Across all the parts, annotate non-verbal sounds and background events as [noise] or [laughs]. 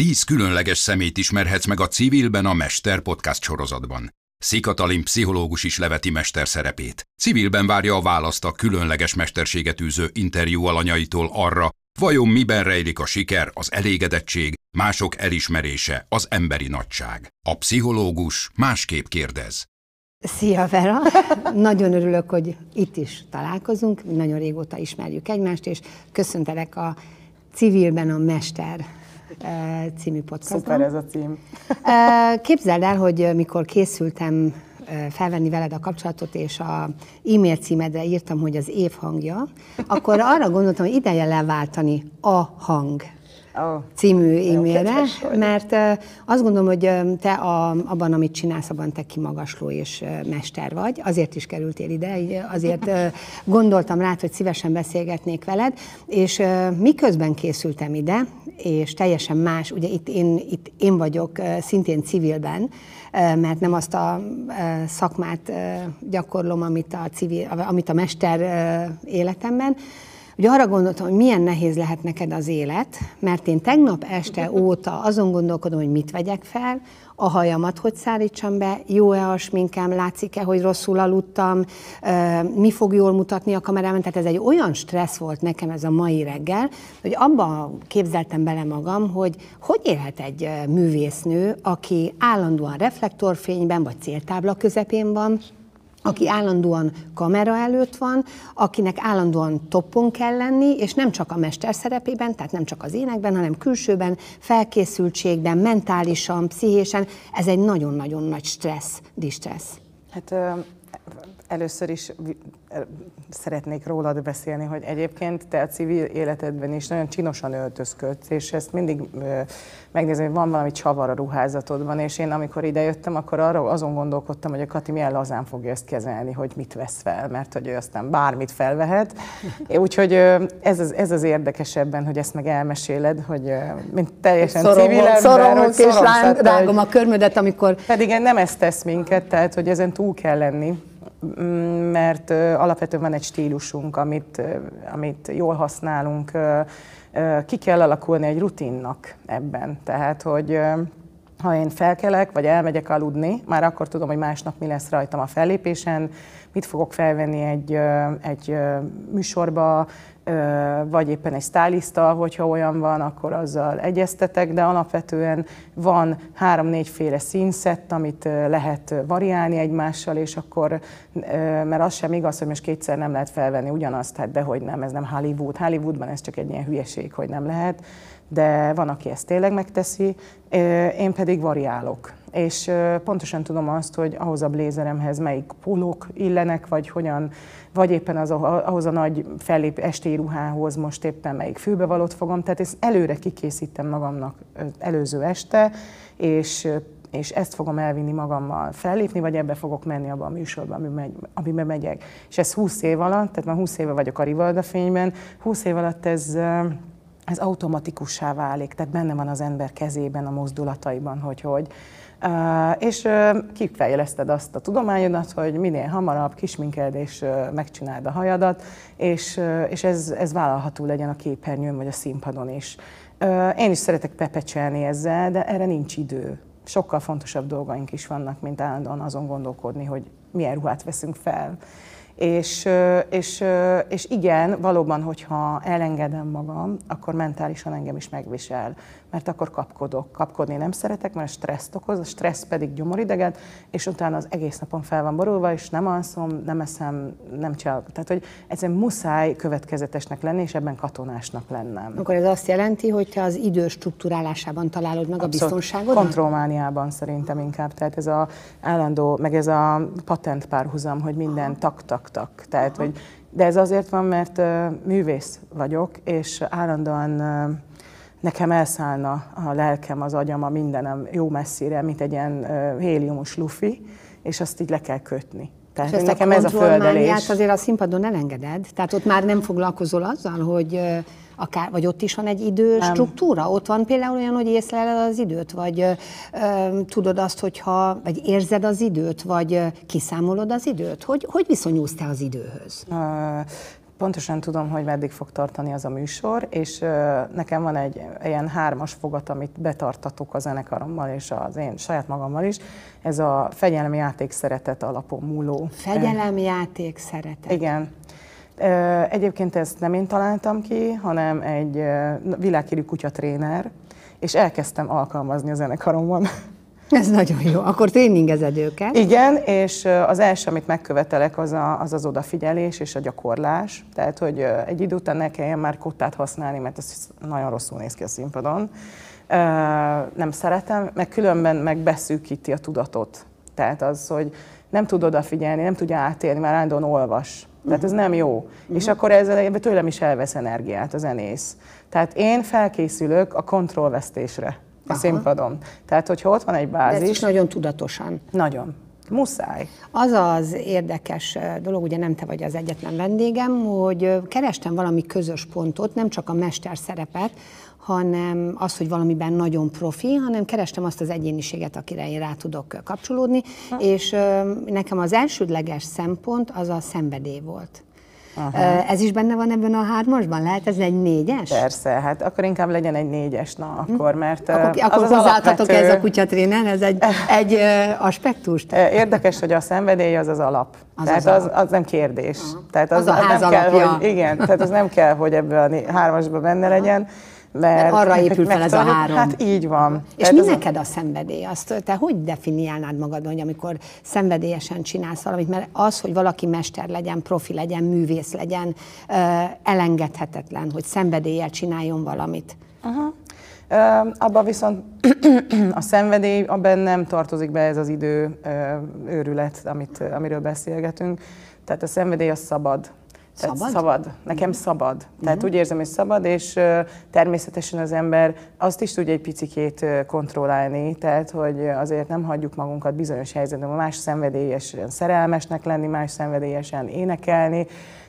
Tíz különleges szemét ismerhetsz meg a Civilben a Mester podcast sorozatban. Szikatalin pszichológus is leveti mester szerepét. Civilben várja a választ a különleges mesterséget űző interjú alanyaitól arra, vajon miben rejlik a siker, az elégedettség, mások elismerése, az emberi nagyság. A pszichológus másképp kérdez. Szia Vera! [laughs] Nagyon örülök, hogy itt is találkozunk, nagyon régóta ismerjük egymást, és köszöntelek a Civilben a Mester című podcastban. Szuper ez a cím. Képzeld el, hogy mikor készültem felvenni veled a kapcsolatot, és a e-mail címedre írtam, hogy az év hangja, akkor arra gondoltam, hogy ideje leváltani a hang Oh. című e-mailre, mert azt gondolom, hogy te a, abban, amit csinálsz, abban te kimagasló és mester vagy. Azért is kerültél ide, azért gondoltam rá, hogy szívesen beszélgetnék veled, és miközben készültem ide, és teljesen más, ugye itt én, itt én vagyok szintén civilben, mert nem azt a szakmát gyakorlom, amit a, civil, amit a mester életemben, Ugye arra gondoltam, hogy milyen nehéz lehet neked az élet, mert én tegnap este óta azon gondolkodom, hogy mit vegyek fel, a hajamat hogy szállítsam be, jó-e a sminkem, látszik-e, hogy rosszul aludtam, mi fog jól mutatni a kamerában. Tehát ez egy olyan stressz volt nekem ez a mai reggel, hogy abba képzeltem bele magam, hogy hogy élhet egy művésznő, aki állandóan reflektorfényben vagy céltábla közepén van, aki állandóan kamera előtt van, akinek állandóan toppon kell lenni, és nem csak a mester szerepében, tehát nem csak az énekben, hanem külsőben, felkészültségben, mentálisan, pszichésen. Ez egy nagyon-nagyon nagy stressz, distressz. Hát először is szeretnék rólad beszélni, hogy egyébként te a civil életedben is nagyon csinosan öltözködsz, és ezt mindig megnézem, hogy van valami csavar a ruházatodban, és én amikor idejöttem, akkor arra azon gondolkodtam, hogy a Kati milyen lazán fogja ezt kezelni, hogy mit vesz fel, mert hogy ő aztán bármit felvehet. [laughs] Úgyhogy ez az, ez az érdekesebben, hogy ezt meg elmeséled, hogy mint teljesen civil ember, szorongok és rágom a körmödet, amikor pedig nem ezt tesz minket, tehát hogy ezen túl kell lenni, mert ö, alapvetően van egy stílusunk, amit, amit jól használunk, ki kell alakulni egy rutinnak ebben. Tehát, hogy ha én felkelek, vagy elmegyek aludni, már akkor tudom, hogy másnap mi lesz rajtam a fellépésen, mit fogok felvenni egy, egy műsorba, vagy éppen egy stylista, hogyha olyan van, akkor azzal egyeztetek, de alapvetően van három-négyféle színszett, amit lehet variálni egymással, és akkor, mert az sem igaz, hogy most kétszer nem lehet felvenni ugyanazt, hát dehogy nem, ez nem Hollywood. Hollywoodban ez csak egy ilyen hülyeség, hogy nem lehet, de van, aki ezt tényleg megteszi, én pedig variálok. És pontosan tudom azt, hogy ahhoz a blézeremhez melyik pólók illenek, vagy hogyan, vagy éppen az, ahhoz a nagy fellép esti ruhához most éppen melyik fülbevalót fogom. Tehát ezt előre kikészítem magamnak előző este, és és ezt fogom elvinni magammal fellépni, vagy ebbe fogok menni abban a műsorban, ami megy, amiben megyek. És ez 20 év alatt, tehát már 20 éve vagyok a Rivalda fényben, 20 év alatt ez, ez automatikussá válik, tehát benne van az ember kezében, a mozdulataiban, hogy hogy. És kifejleszted azt a tudományodat, hogy minél hamarabb kisminkeld és megcsináld a hajadat, és, és ez, ez vállalható legyen a képernyőn vagy a színpadon is. Én is szeretek pepecselni ezzel, de erre nincs idő. Sokkal fontosabb dolgaink is vannak, mint állandóan azon gondolkodni, hogy milyen ruhát veszünk fel. És, és, és igen, valóban, hogyha elengedem magam, akkor mentálisan engem is megvisel, mert akkor kapkodok. Kapkodni nem szeretek, mert stresszt okoz, a stressz pedig gyomorideget, és utána az egész napon fel van borulva, és nem alszom, nem eszem, nem csinálok. Tehát, hogy egyszerűen muszáj következetesnek lenni, és ebben katonásnak lennem. akkor ez azt jelenti, hogy te az idő struktúrálásában találod meg a biztonságodat? Kontrollmániában szerintem inkább. Tehát ez a állandó, meg ez a patent párhuzam, hogy minden tak-tak-tak. Tehát, hogy, de ez azért van, mert ö, művész vagyok, és állandóan ö, nekem elszállna a lelkem, az agyam, a mindenem jó messzire, mint egy ilyen héliumos lufi, és azt így le kell kötni. Tehát És ezt nekem a ez a földelés. azért a színpadon elengeded? Tehát ott már nem foglalkozol azzal, hogy akár, vagy ott is van egy idő struktúra? Ott van például olyan, hogy észleled az időt, vagy ö, ö, tudod azt, hogyha, vagy érzed az időt, vagy ö, kiszámolod az időt? Hogy, hogy viszonyulsz te az időhöz? Ö, pontosan tudom, hogy meddig fog tartani az a műsor, és nekem van egy ilyen hármas fogat, amit betartatok a zenekarommal és az én saját magammal is. Ez a fegyelmi játék szeretet alapon múló. Fegyelemjáték szeretet. Igen. Egyébként ezt nem én találtam ki, hanem egy világhírű kutyatréner, és elkezdtem alkalmazni a zenekaromban. [laughs] Ez nagyon jó. Akkor tréningezed őket. Igen, és az első, amit megkövetelek, az, a, az az odafigyelés és a gyakorlás. Tehát, hogy egy idő után ne kelljen már kottát használni, mert ez nagyon rosszul néz ki a színpadon. Nem szeretem, meg különben meg beszűkíti a tudatot. Tehát az, hogy nem tud odafigyelni, nem tudja átélni, már állandóan olvas. Tehát ez nem jó. És akkor ezzel tőlem is elvesz energiát a zenész. Tehát én felkészülök a kontrollvesztésre a Aha. színpadon. Tehát, hogyha ott van egy De ezt is bázis, nagyon tudatosan. nagyon. Muszáj. Az az érdekes dolog, ugye nem te vagy az egyetlen vendégem, hogy kerestem valami közös pontot, nem csak a mester szerepet, hanem az, hogy valamiben nagyon profi, hanem kerestem azt az egyéniséget, akire én rá tudok kapcsolódni, és ö, nekem az elsődleges szempont az a szenvedély volt. Ö, Ez is benne van ebben a hármasban? Lehet ez egy négyes? Persze, hát akkor inkább legyen egy négyes, na akkor, mert Akkor, ö, akkor az az hozzáadhatok alapvető- ez a kutyatréner, ez egy, [laughs] egy? Ö, Érdekes, hogy a szenvedély az az alap. Az tehát az az, az nem kérdés. Tehát Az a ház nem kell, alapja. hogy, igen, tehát az nem kell, hogy ebből a hármasban benne legyen. Mert, Mert arra [laughs] épül fel ez a három. Hát így van. És mi a- neked a szenvedély? Azt te hogy definiálnád magad, hogy amikor szenvedélyesen csinálsz valamit? Mert az, hogy valaki mester legyen, profi legyen, művész legyen, elengedhetetlen, hogy szenvedéllyel csináljon valamit. Ö, Abban viszont a szenvedély, abban nem tartozik be ez az idő ö, őrület, amit, amiről beszélgetünk. Tehát a szenvedély az szabad. Tehát Szabad? szabad. Nekem szabad. Tehát úgy érzem, hogy szabad, és természetesen az ember azt is tudja egy picikét kontrollálni, tehát hogy azért nem hagyjuk magunkat bizonyos helyzetben, más szenvedélyesen szerelmesnek lenni, más szenvedélyesen énekelni.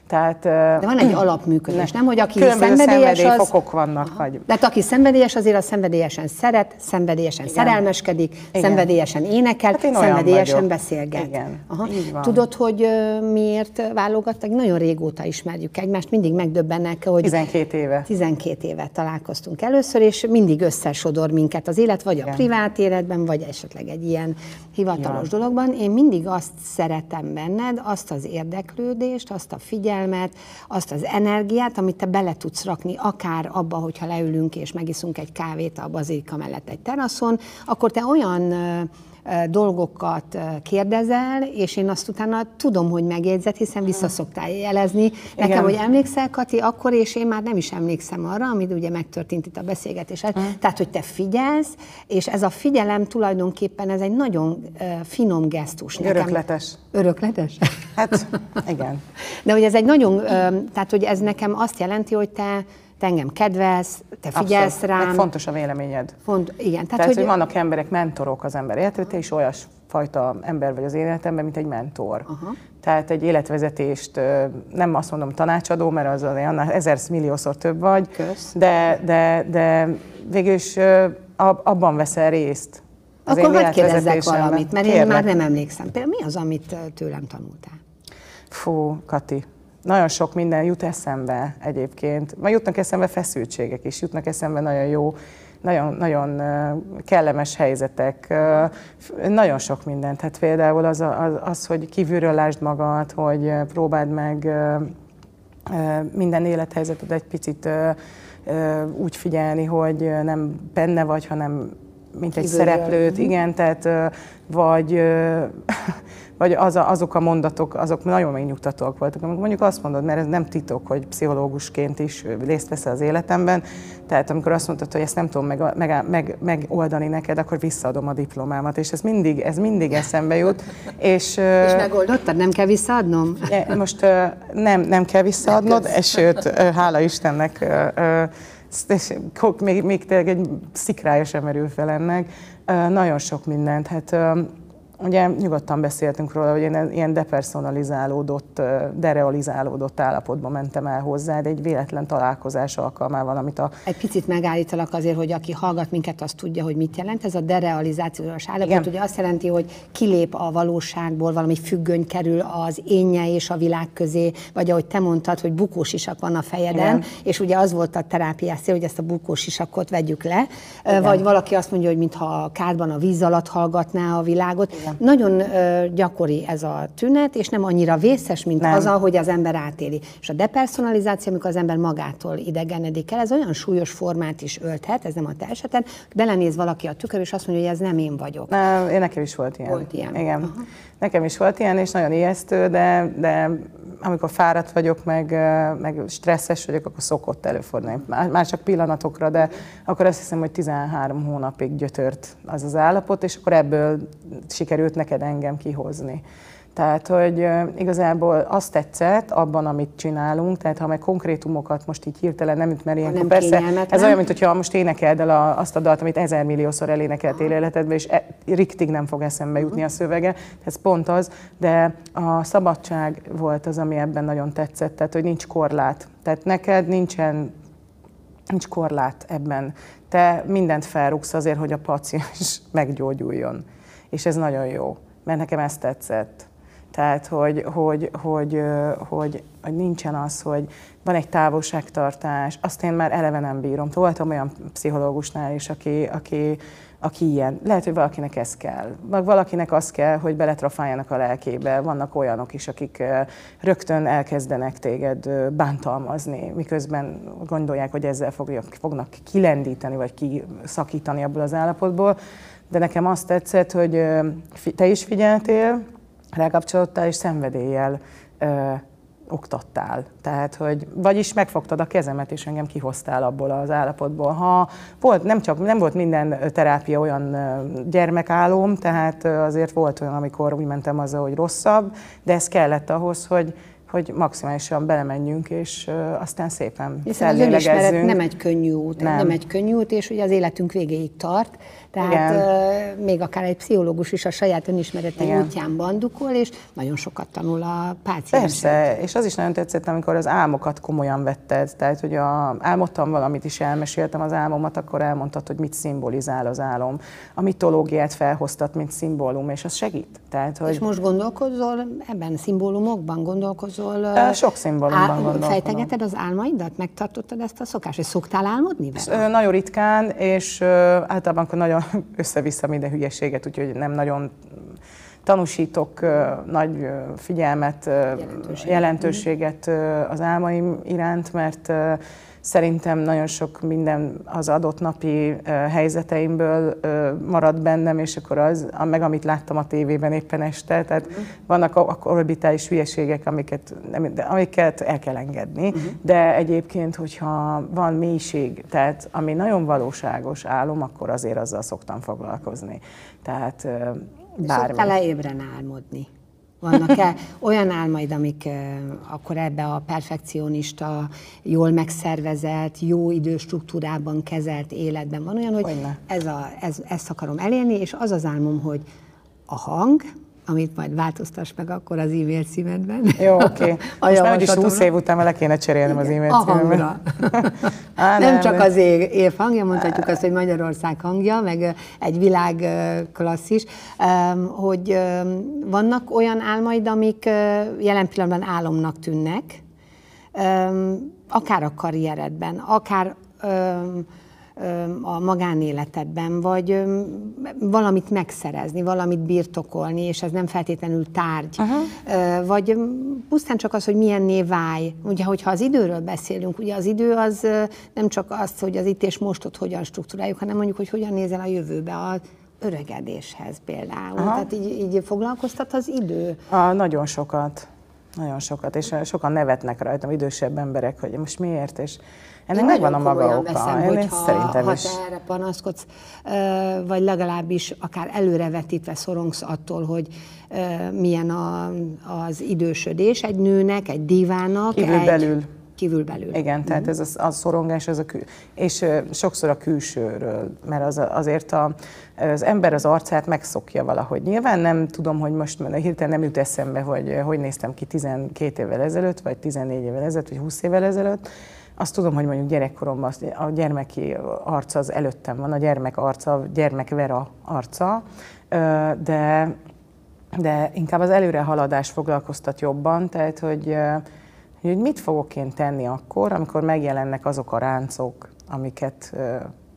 Tehát, De van egy alapműködés, nem? Hogy aki szenvedélyes, az... szenvedélyfokok vannak. Vagy, De hát aki szenvedélyes, azért a szenvedélyesen szeret, szenvedélyesen Igen. szerelmeskedik, Igen. szenvedélyesen énekel, Hát én szenvedélyesen vagyok. beszélget. Igen, Aha. Tudod, hogy miért válogattak? Nagyon régóta ismerjük egymást, mindig megdöbbennek, hogy 12 éve. 12 évet találkoztunk először, és mindig összesodor minket az élet, vagy a Igen. privát életben, vagy esetleg egy ilyen hivatalos dologban. Én mindig azt szeretem benned, azt az érdeklődést, azt a figyelmet, azt az energiát, amit te bele tudsz rakni, akár abba, hogyha leülünk és megiszunk egy kávét a bazilika mellett egy teraszon, akkor te olyan dolgokat kérdezel, és én azt utána tudom, hogy megjegyzed, hiszen vissza szoktál jelezni. Nekem, Igen. hogy emlékszel, Kati, akkor, és én már nem is emlékszem arra, amit ugye megtörtént itt a beszélgetés. Hm. Tehát, hogy te figyelsz, és ez a figyelem tulajdonképpen ez egy nagyon finom gesztus. nekem. Örökletes. Örökletes? Hát igen. [laughs] De hogy ez egy nagyon, tehát hogy ez nekem azt jelenti, hogy te, te engem kedvelsz, te figyelsz Abszolút. rám. Meg fontos a véleményed. Font, igen, tehát, Tehát, hogy, hogy, vannak emberek, mentorok az ember életében, te is olyas fajta ember vagy az életemben, mint egy mentor. Aha. Tehát egy életvezetést, nem azt mondom tanácsadó, mert az annál ezer milliószor több vagy, Kösz. de, de, de végül is abban veszel részt. Az akkor én hagyd kérdezzek valamit, mert én Kérlek. már nem emlékszem. Például mi az, amit tőlem tanultál? Fú, Kati, nagyon sok minden jut eszembe egyébként. Ma jutnak eszembe feszültségek is, jutnak eszembe nagyon jó, nagyon, nagyon kellemes helyzetek, nagyon sok mindent. Tehát például az, az, az, hogy kívülről lásd magad, hogy próbáld meg minden élethelyzetet egy picit úgy figyelni, hogy nem benne vagy, hanem mint egy Kívülről. szereplőt, igen, tehát vagy, [laughs] vagy az a, azok a mondatok, azok nagyon megnyugtatóak voltak. Amikor mondjuk azt mondod, mert ez nem titok, hogy pszichológusként is részt veszel az életemben, tehát amikor azt mondtad, hogy ezt nem tudom meg, meg, meg, megoldani neked, akkor visszaadom a diplomámat, és ez mindig, ez mindig eszembe jut. És, És megoldottad? Nem kell visszaadnom? Most nem, nem kell visszaadnod, e, sőt, hála Istennek, és még, még tényleg egy szikrája sem merül fel ennek. Nagyon sok mindent. Hát, ugye nyugodtan beszéltünk róla, hogy én ilyen depersonalizálódott, derealizálódott állapotban mentem el hozzá, de egy véletlen találkozás alkalmával, amit a... Egy picit megállítalak azért, hogy aki hallgat minket, az tudja, hogy mit jelent. Ez a derealizációs állapot Igen. ugye azt jelenti, hogy kilép a valóságból, valami függöny kerül az énje és a világ közé, vagy ahogy te mondtad, hogy bukós isak van a fejeden, Igen. és ugye az volt a terápiás cél, hogy ezt a bukós isakot vegyük le, Igen. vagy valaki azt mondja, hogy mintha a kádban a víz alatt hallgatná a világot. Igen. Nagyon gyakori ez a tünet, és nem annyira vészes, mint nem. az, ahogy az ember átéli. És a depersonalizáció, amikor az ember magától idegenedik el, ez olyan súlyos formát is ölthet, ez nem a te eseted, belenéz valaki a tükör, és azt mondja, hogy ez nem én vagyok. Nem, én nekem is volt ilyen. Volt ilyen. Igen. Uh-huh. Nekem is volt ilyen, és nagyon ijesztő, de, de amikor fáradt vagyok, meg, meg stresszes vagyok, akkor szokott előfordulni. Már, csak pillanatokra, de akkor azt hiszem, hogy 13 hónapig gyötört az az állapot, és akkor ebből sikerült neked engem kihozni. Tehát, hogy igazából azt tetszett abban, amit csinálunk, tehát ha meg konkrétumokat most így hirtelen nem üt, mert ilyenkor persze, ez olyan, mint hogyha most énekeld el a, azt a dalt, amit ezer milliószor elénekeltél életedbe, és e, riktig nem fog eszembe jutni a szövege, ez pont az, de a szabadság volt az, ami ebben nagyon tetszett, tehát, hogy nincs korlát. Tehát neked nincsen, nincs korlát ebben. Te mindent felrúgsz azért, hogy a paciens [laughs] meggyógyuljon. És ez nagyon jó, mert nekem ezt tetszett. Tehát, hogy, hogy, hogy, hogy, hogy nincsen az, hogy van egy távolságtartás, azt én már eleve nem bírom. Voltam olyan pszichológusnál is, aki, aki, aki ilyen. Lehet, hogy valakinek ez kell. Vagy valakinek az kell, hogy beletrafáljanak a lelkébe. Vannak olyanok is, akik rögtön elkezdenek téged bántalmazni, miközben gondolják, hogy ezzel fognak kilendíteni, vagy kiszakítani abból az állapotból. De nekem azt tetszett, hogy te is figyeltél, rákapcsolódtál és szenvedéllyel ö, oktattál. Tehát, hogy vagyis megfogtad a kezemet, és engem kihoztál abból az állapotból. Ha volt, nem csak, nem volt minden terápia olyan gyermekálom, tehát azért volt olyan, amikor úgy mentem azzal, hogy rosszabb, de ez kellett ahhoz, hogy, hogy maximálisan belemenjünk, és aztán szépen Hiszen az önismeret nem egy könnyű út, nem. nem egy könnyű út, és ugye az életünk végéig tart, tehát uh, még akár egy pszichológus is a saját önismerete Igen. útján bandukol, és nagyon sokat tanul a páciens. Persze, és az is nagyon tetszett, amikor az álmokat komolyan vetted, tehát hogy a, álmodtam valamit is, elmeséltem az álmomat, akkor elmondtad, hogy mit szimbolizál az álom. A mitológiát felhoztat, mint szimbólum, és az segít. Tehát, hogy... És most gondolkozol ebben szimbólumokban, gondolkozol? Sok szimbólumban gondolkozol. Fejtegeted az álmaidat? Megtartottad ezt a szokást? És szoktál álmodni vele? Nagyon ritkán, és általában akkor nagyon össze-vissza minden hülyeséget, úgyhogy nem nagyon tanúsítok nagy figyelmet, jelentőséget, jelentőséget az álmaim iránt, mert Szerintem nagyon sok minden az adott napi helyzeteimből marad bennem, és akkor az, meg amit láttam a tévében éppen este, tehát uh-huh. vannak orbitális hülyeségek, amiket, amiket el kell engedni, uh-huh. de egyébként, hogyha van mélység, tehát ami nagyon valóságos álom, akkor azért azzal szoktam foglalkozni. Tehát bármi. Szoktál-e ébren álmodni? Vannak-e? Olyan álmaid, amik akkor ebbe a perfekcionista, jól megszervezett, jó időstruktúrában kezelt életben van olyan, hogy ez a, ez, ezt akarom elérni, és az az álmom, hogy a hang, amit majd változtass meg akkor az e-mail címedben. Jó, oké. Okay. [laughs] Most már is 20 év után le kéne cserélnem az e-mail címedben. A [laughs] Á, nem, nem csak az év hangja, mondhatjuk azt, hogy Magyarország hangja, meg egy világ klasszis, hogy vannak olyan álmaid, amik jelen pillanatban álomnak tűnnek, akár a karrieredben, akár a magánéletedben, vagy valamit megszerezni, valamit birtokolni, és ez nem feltétlenül tárgy. Uh-huh. Vagy pusztán csak az, hogy milyen néváj. Ugye, hogyha az időről beszélünk, ugye az idő az nem csak az, hogy az itt és mostot hogyan struktúráljuk, hanem mondjuk, hogy hogyan nézel a jövőbe, a öregedéshez például. Aha. Tehát így, így foglalkoztat az idő? A, nagyon sokat. Nagyon sokat, és sokan nevetnek rajtam, idősebb emberek, hogy most miért, és ennek megvan a maga oka. Veszem, Én hogyha, szerintem ha is. te erre panaszkodsz, vagy legalábbis akár előrevetítve szorongsz attól, hogy milyen a, az idősödés egy nőnek, egy divának. Kívül egy... belül. kívülbelül. Igen, tehát ez a, a szorongás, ez a kül, és sokszor a külsőről, mert az, azért a, az ember az arcát megszokja valahogy. Nyilván nem tudom, hogy most hirtelen nem jut eszembe, hogy hogy néztem ki 12 évvel ezelőtt, vagy 14 évvel ezelőtt, vagy 20 évvel ezelőtt, azt tudom, hogy mondjuk gyerekkoromban a gyermeki arca az előttem van, a gyermek arca, a gyermek Vera arca, de, de inkább az előrehaladás foglalkoztat jobban, tehát hogy, hogy mit fogok én tenni akkor, amikor megjelennek azok a ráncok, amiket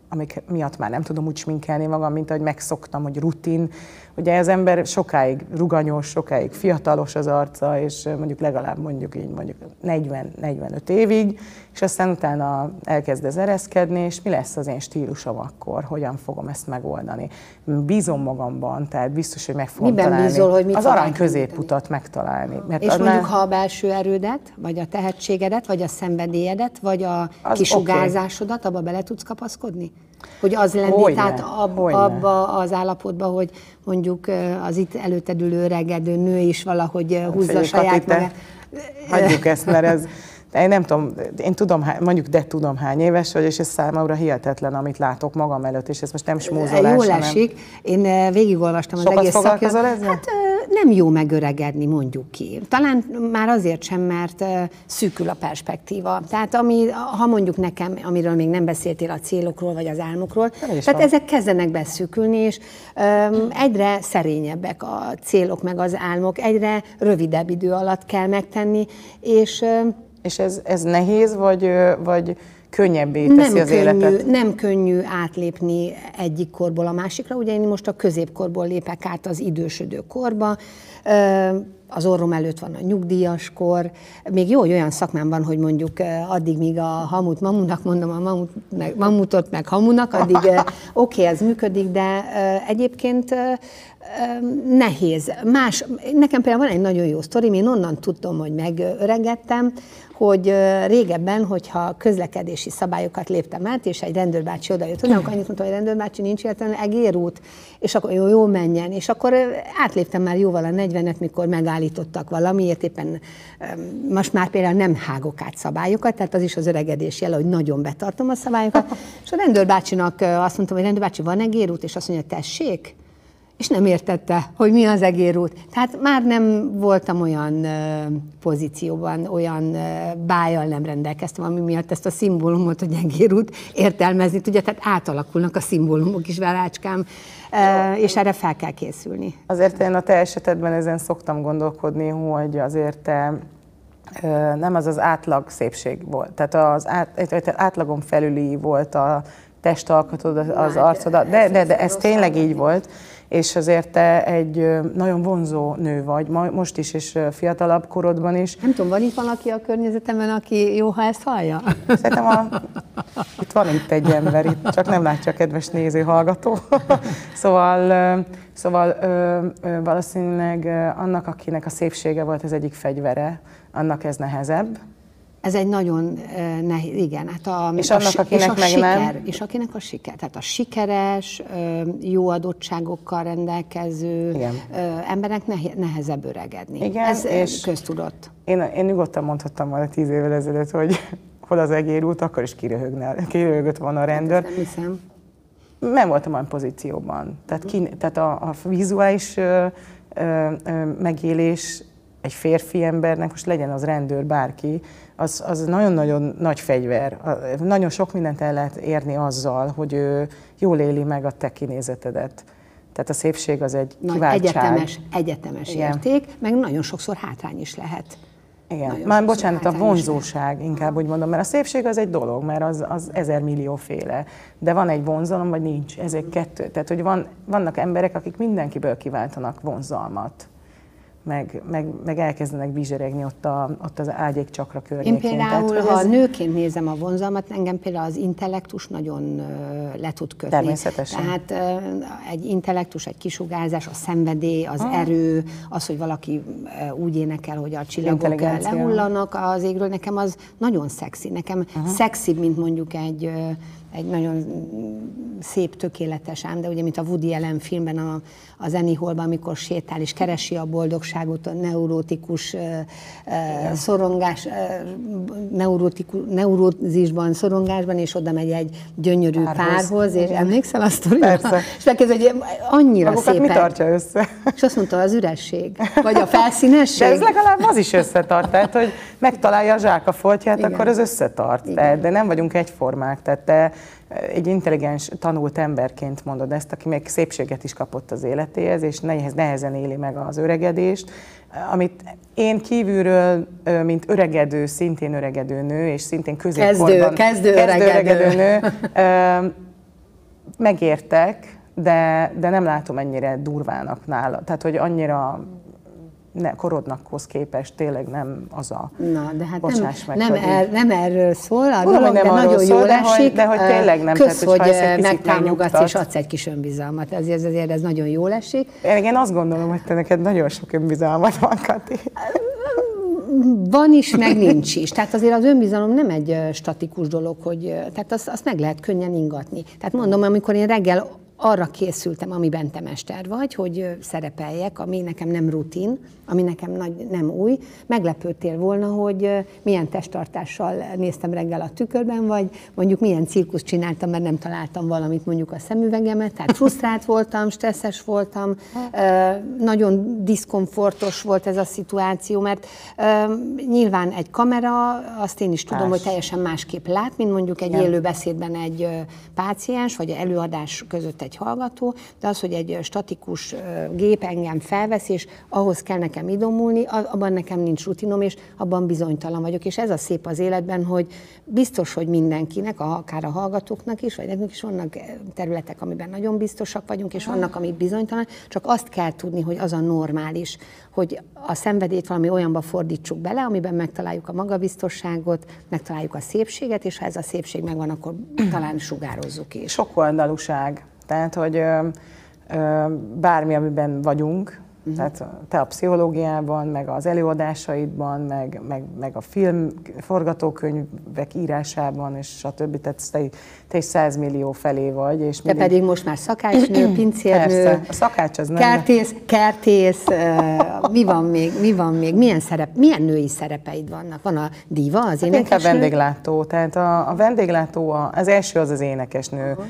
amik miatt már nem tudom úgy sminkelni magam, mint ahogy megszoktam, hogy rutin. Ugye az ember sokáig ruganyos, sokáig fiatalos az arca, és mondjuk legalább mondjuk így mondjuk 40-45 évig, és aztán utána elkezd ez ereszkedni, és mi lesz az én stílusom akkor, hogyan fogom ezt megoldani. Bízom magamban, tehát biztos, hogy meg fogom Miben találni. bízol, hogy mit az arany középutat megtalálni. Mert és annál... mondjuk, ha a belső erődet, vagy a tehetségedet, vagy a szenvedélyedet, vagy a az kisugárzásodat, okay. abba bele tudsz kapaszkodni? Hogy az lenni, Hogyne. tehát ab, abba az állapotba, hogy mondjuk az itt előtted ülő öregedő nő is valahogy húzza saját magát. Hagyjuk ezt, mert ez [laughs] én nem tudom, én tudom, mondjuk de tudom hány éves vagy, és ez számomra hihetetlen, amit látok magam előtt, és ez most nem smózolás, Jól esik. Én végigolvastam az Sokat egész szakját. Hát nem jó megöregedni, mondjuk ki. Talán már azért sem, mert szűkül a perspektíva. Tehát ami, ha mondjuk nekem, amiről még nem beszéltél a célokról, vagy az álmokról, tehát van. ezek kezdenek beszűkülni, és um, egyre szerényebbek a célok, meg az álmok, egyre rövidebb idő alatt kell megtenni, és um, és ez, ez nehéz, vagy, vagy könnyebbé teszi nem az könnyű, életet? Nem könnyű átlépni egyik korból a másikra. Ugye én most a középkorból lépek át az idősödő korba, az orrom előtt van a nyugdíjas kor, még jó, hogy olyan szakmám van, hogy mondjuk addig, míg a hamut mamunak mondom, a mamut, meg, mamutot meg hamunak, addig oké, okay, ez működik, de egyébként nehéz. Más, nekem például van egy nagyon jó sztori, én onnan tudom, hogy megöregettem, hogy régebben, hogyha közlekedési szabályokat léptem át, és egy rendőrbácsi odajött hozzám, akkor annyit mondta, hogy rendőrbácsi nincs értelme, egérút, és akkor jó, jó menjen. És akkor átléptem már jóval a 40-et, mikor megállítottak valamiért, éppen most már például nem hágok át szabályokat, tehát az is az öregedés jele, hogy nagyon betartom a szabályokat. [laughs] És a rendőrbácsinak azt mondtam, hogy rendőrbácsi, van egérút? És azt mondja, tessék, és nem értette, hogy mi az egérút. Tehát már nem voltam olyan pozícióban, olyan bájjal nem rendelkeztem, ami miatt ezt a szimbólumot, hogy egérút értelmezni tudja, tehát átalakulnak a szimbólumok is, velácskám, és erre fel kell készülni. Azért én a te esetedben ezen szoktam gondolkodni, hogy azért te nem az az átlag szépség volt. Tehát az át, átlagon felüli volt a testalkatod, az arcod, de, de, de ez tényleg így volt és azért te egy nagyon vonzó nő vagy, most is, és fiatalabb korodban is. Nem tudom, van itt valaki a környezetemben, aki jó, ha ezt hallja? Szerintem a, itt van itt egy ember, itt csak nem látja a kedves néző, hallgató. [laughs] szóval szóval valószínűleg annak, akinek a szépsége volt az egyik fegyvere, annak ez nehezebb, ez egy nagyon nehéz, igen. Hát a, és annak, a, akinek és a meg siker, nem. És akinek a siker. Tehát a sikeres, jó adottságokkal rendelkező igen. embernek nehezebb öregedni. Igen, ez és köztudott. Én, én nyugodtan mondhattam volna tíz évvel ezelőtt, hogy [laughs] hol az egérút, akkor is kiröhögött volna a rendőr. Hát nem hiszem. Nem voltam olyan pozícióban. Tehát, ki, tehát a, a vizuális ö, ö, megélés egy férfi embernek, most legyen az rendőr, bárki, az, az nagyon-nagyon nagy fegyver. Nagyon sok mindent el lehet érni azzal, hogy ő jól éli meg a te kinézetedet. Tehát a szépség az egy Nagy kiváltság. Egyetemes, egyetemes Igen. érték, meg nagyon sokszor hátrány is lehet. Igen, nagyon már bocsánat, a vonzóság inkább úgy mondom, mert a szépség az egy dolog, mert az, az ezer millió féle, de van egy vonzalom, vagy nincs, ezek kettő. Tehát, hogy van, vannak emberek, akik mindenkiből kiváltanak vonzalmat meg, meg, meg elkezdenek bizseregni ott, a, ott az ágyék csakra környékén. Én például, Tehát, ha ez... nőként nézem a vonzalmat, engem például az intellektus nagyon le tud kötni. Természetesen. Tehát egy intellektus, egy kisugárzás, a szenvedély, az ah. erő, az, hogy valaki úgy énekel, hogy a csillagok lehullanak az égről, nekem az nagyon szexi. Nekem uh-huh. szexibb, mint mondjuk egy egy nagyon szép, tökéletes ám, de ugye, mint a Woody Allen filmben, a, az Annie Hallban, amikor sétál és keresi a boldogságot, a neurotikus uh, szorongás, neurotikus, neurózisban, szorongásban, és oda megy egy gyönyörű párhoz, párhoz és emlékszel azt sztorira? És megkezd, hogy annyira Magukat szép. mi tartja össze? És azt mondta, az üresség, vagy a felszínesség. De ez legalább az is összetart, tehát hogy megtalálja a zsák a foltját, Igen. akkor az összetart. Tehát, de nem vagyunk egyformák, tehát te egy intelligens, tanult emberként mondod ezt, aki még szépséget is kapott az életéhez, és nehez, nehezen éli meg az öregedést, amit én kívülről, mint öregedő, szintén öregedő nő, és szintén középkorban... kezdő öregedő. nő, [laughs] ö, megértek, de, de nem látom ennyire durvának nála. Tehát, hogy annyira ne, korodnakhoz képest tényleg nem az a Na, de hát bocsáss nem, meg, nem, hogy er, nem erről szól a Tudom, dolog, hogy nem de nagyon szól, jól de hogy- esik. de hogy tényleg nem, Kösz, tehát, hogy picit megtámogatsz és adsz egy kis önbizalmat. Ezért, ezért ez nagyon jól esik. Én, én azt gondolom, hogy te neked nagyon sok önbizalmat van, Kati. Van is, meg nincs is. Tehát azért az önbizalom nem egy ö, statikus dolog, hogy ö, tehát azt, azt meg lehet könnyen ingatni. Tehát mondom, amikor én reggel arra készültem, amiben te mester vagy, hogy szerepeljek, ami nekem nem rutin, ami nekem nagy, nem új. Meglepődtél volna, hogy milyen testtartással néztem reggel a tükörben, vagy mondjuk milyen cirkuszt csináltam, mert nem találtam valamit mondjuk a szemüvegemet. Tehát frusztrált voltam, stresszes voltam, nagyon diszkomfortos volt ez a szituáció, mert nyilván egy kamera, azt én is tudom, Más. hogy teljesen másképp lát, mint mondjuk egy Igen. élő beszédben egy páciens, vagy előadás között egy hallgató, de az, hogy egy statikus gép engem felvesz, és ahhoz kell nekem idomulni, abban nekem nincs rutinom, és abban bizonytalan vagyok. És ez a szép az életben, hogy biztos, hogy mindenkinek, akár a hallgatóknak is, vagy nekünk is vannak területek, amiben nagyon biztosak vagyunk, és vannak, amik bizonytalan, csak azt kell tudni, hogy az a normális, hogy a szenvedélyt valami olyanba fordítsuk bele, amiben megtaláljuk a magabiztosságot, megtaláljuk a szépséget, és ha ez a szépség megvan, akkor talán sugározzuk is. Sok oldalúság. Tehát, hogy ö, ö, bármi, amiben vagyunk, Mhm. tehát te a pszichológiában, meg az előadásaidban, meg, meg, meg a film, forgatókönyvek írásában, és stb. Tehát te, te is 100 millió felé vagy. És Te mindig- pedig most már szakácsnő, [clears throat] pincérnő, Persze, a szakács az nem. kertész, kertész, ö, mi van még, mi van még, milyen, szerep, milyen női szerepeid vannak? Van a diva, az Hát inkább énekesnő? vendéglátó. Tehát a, a vendéglátó, a, az első az az énekesnő, előadó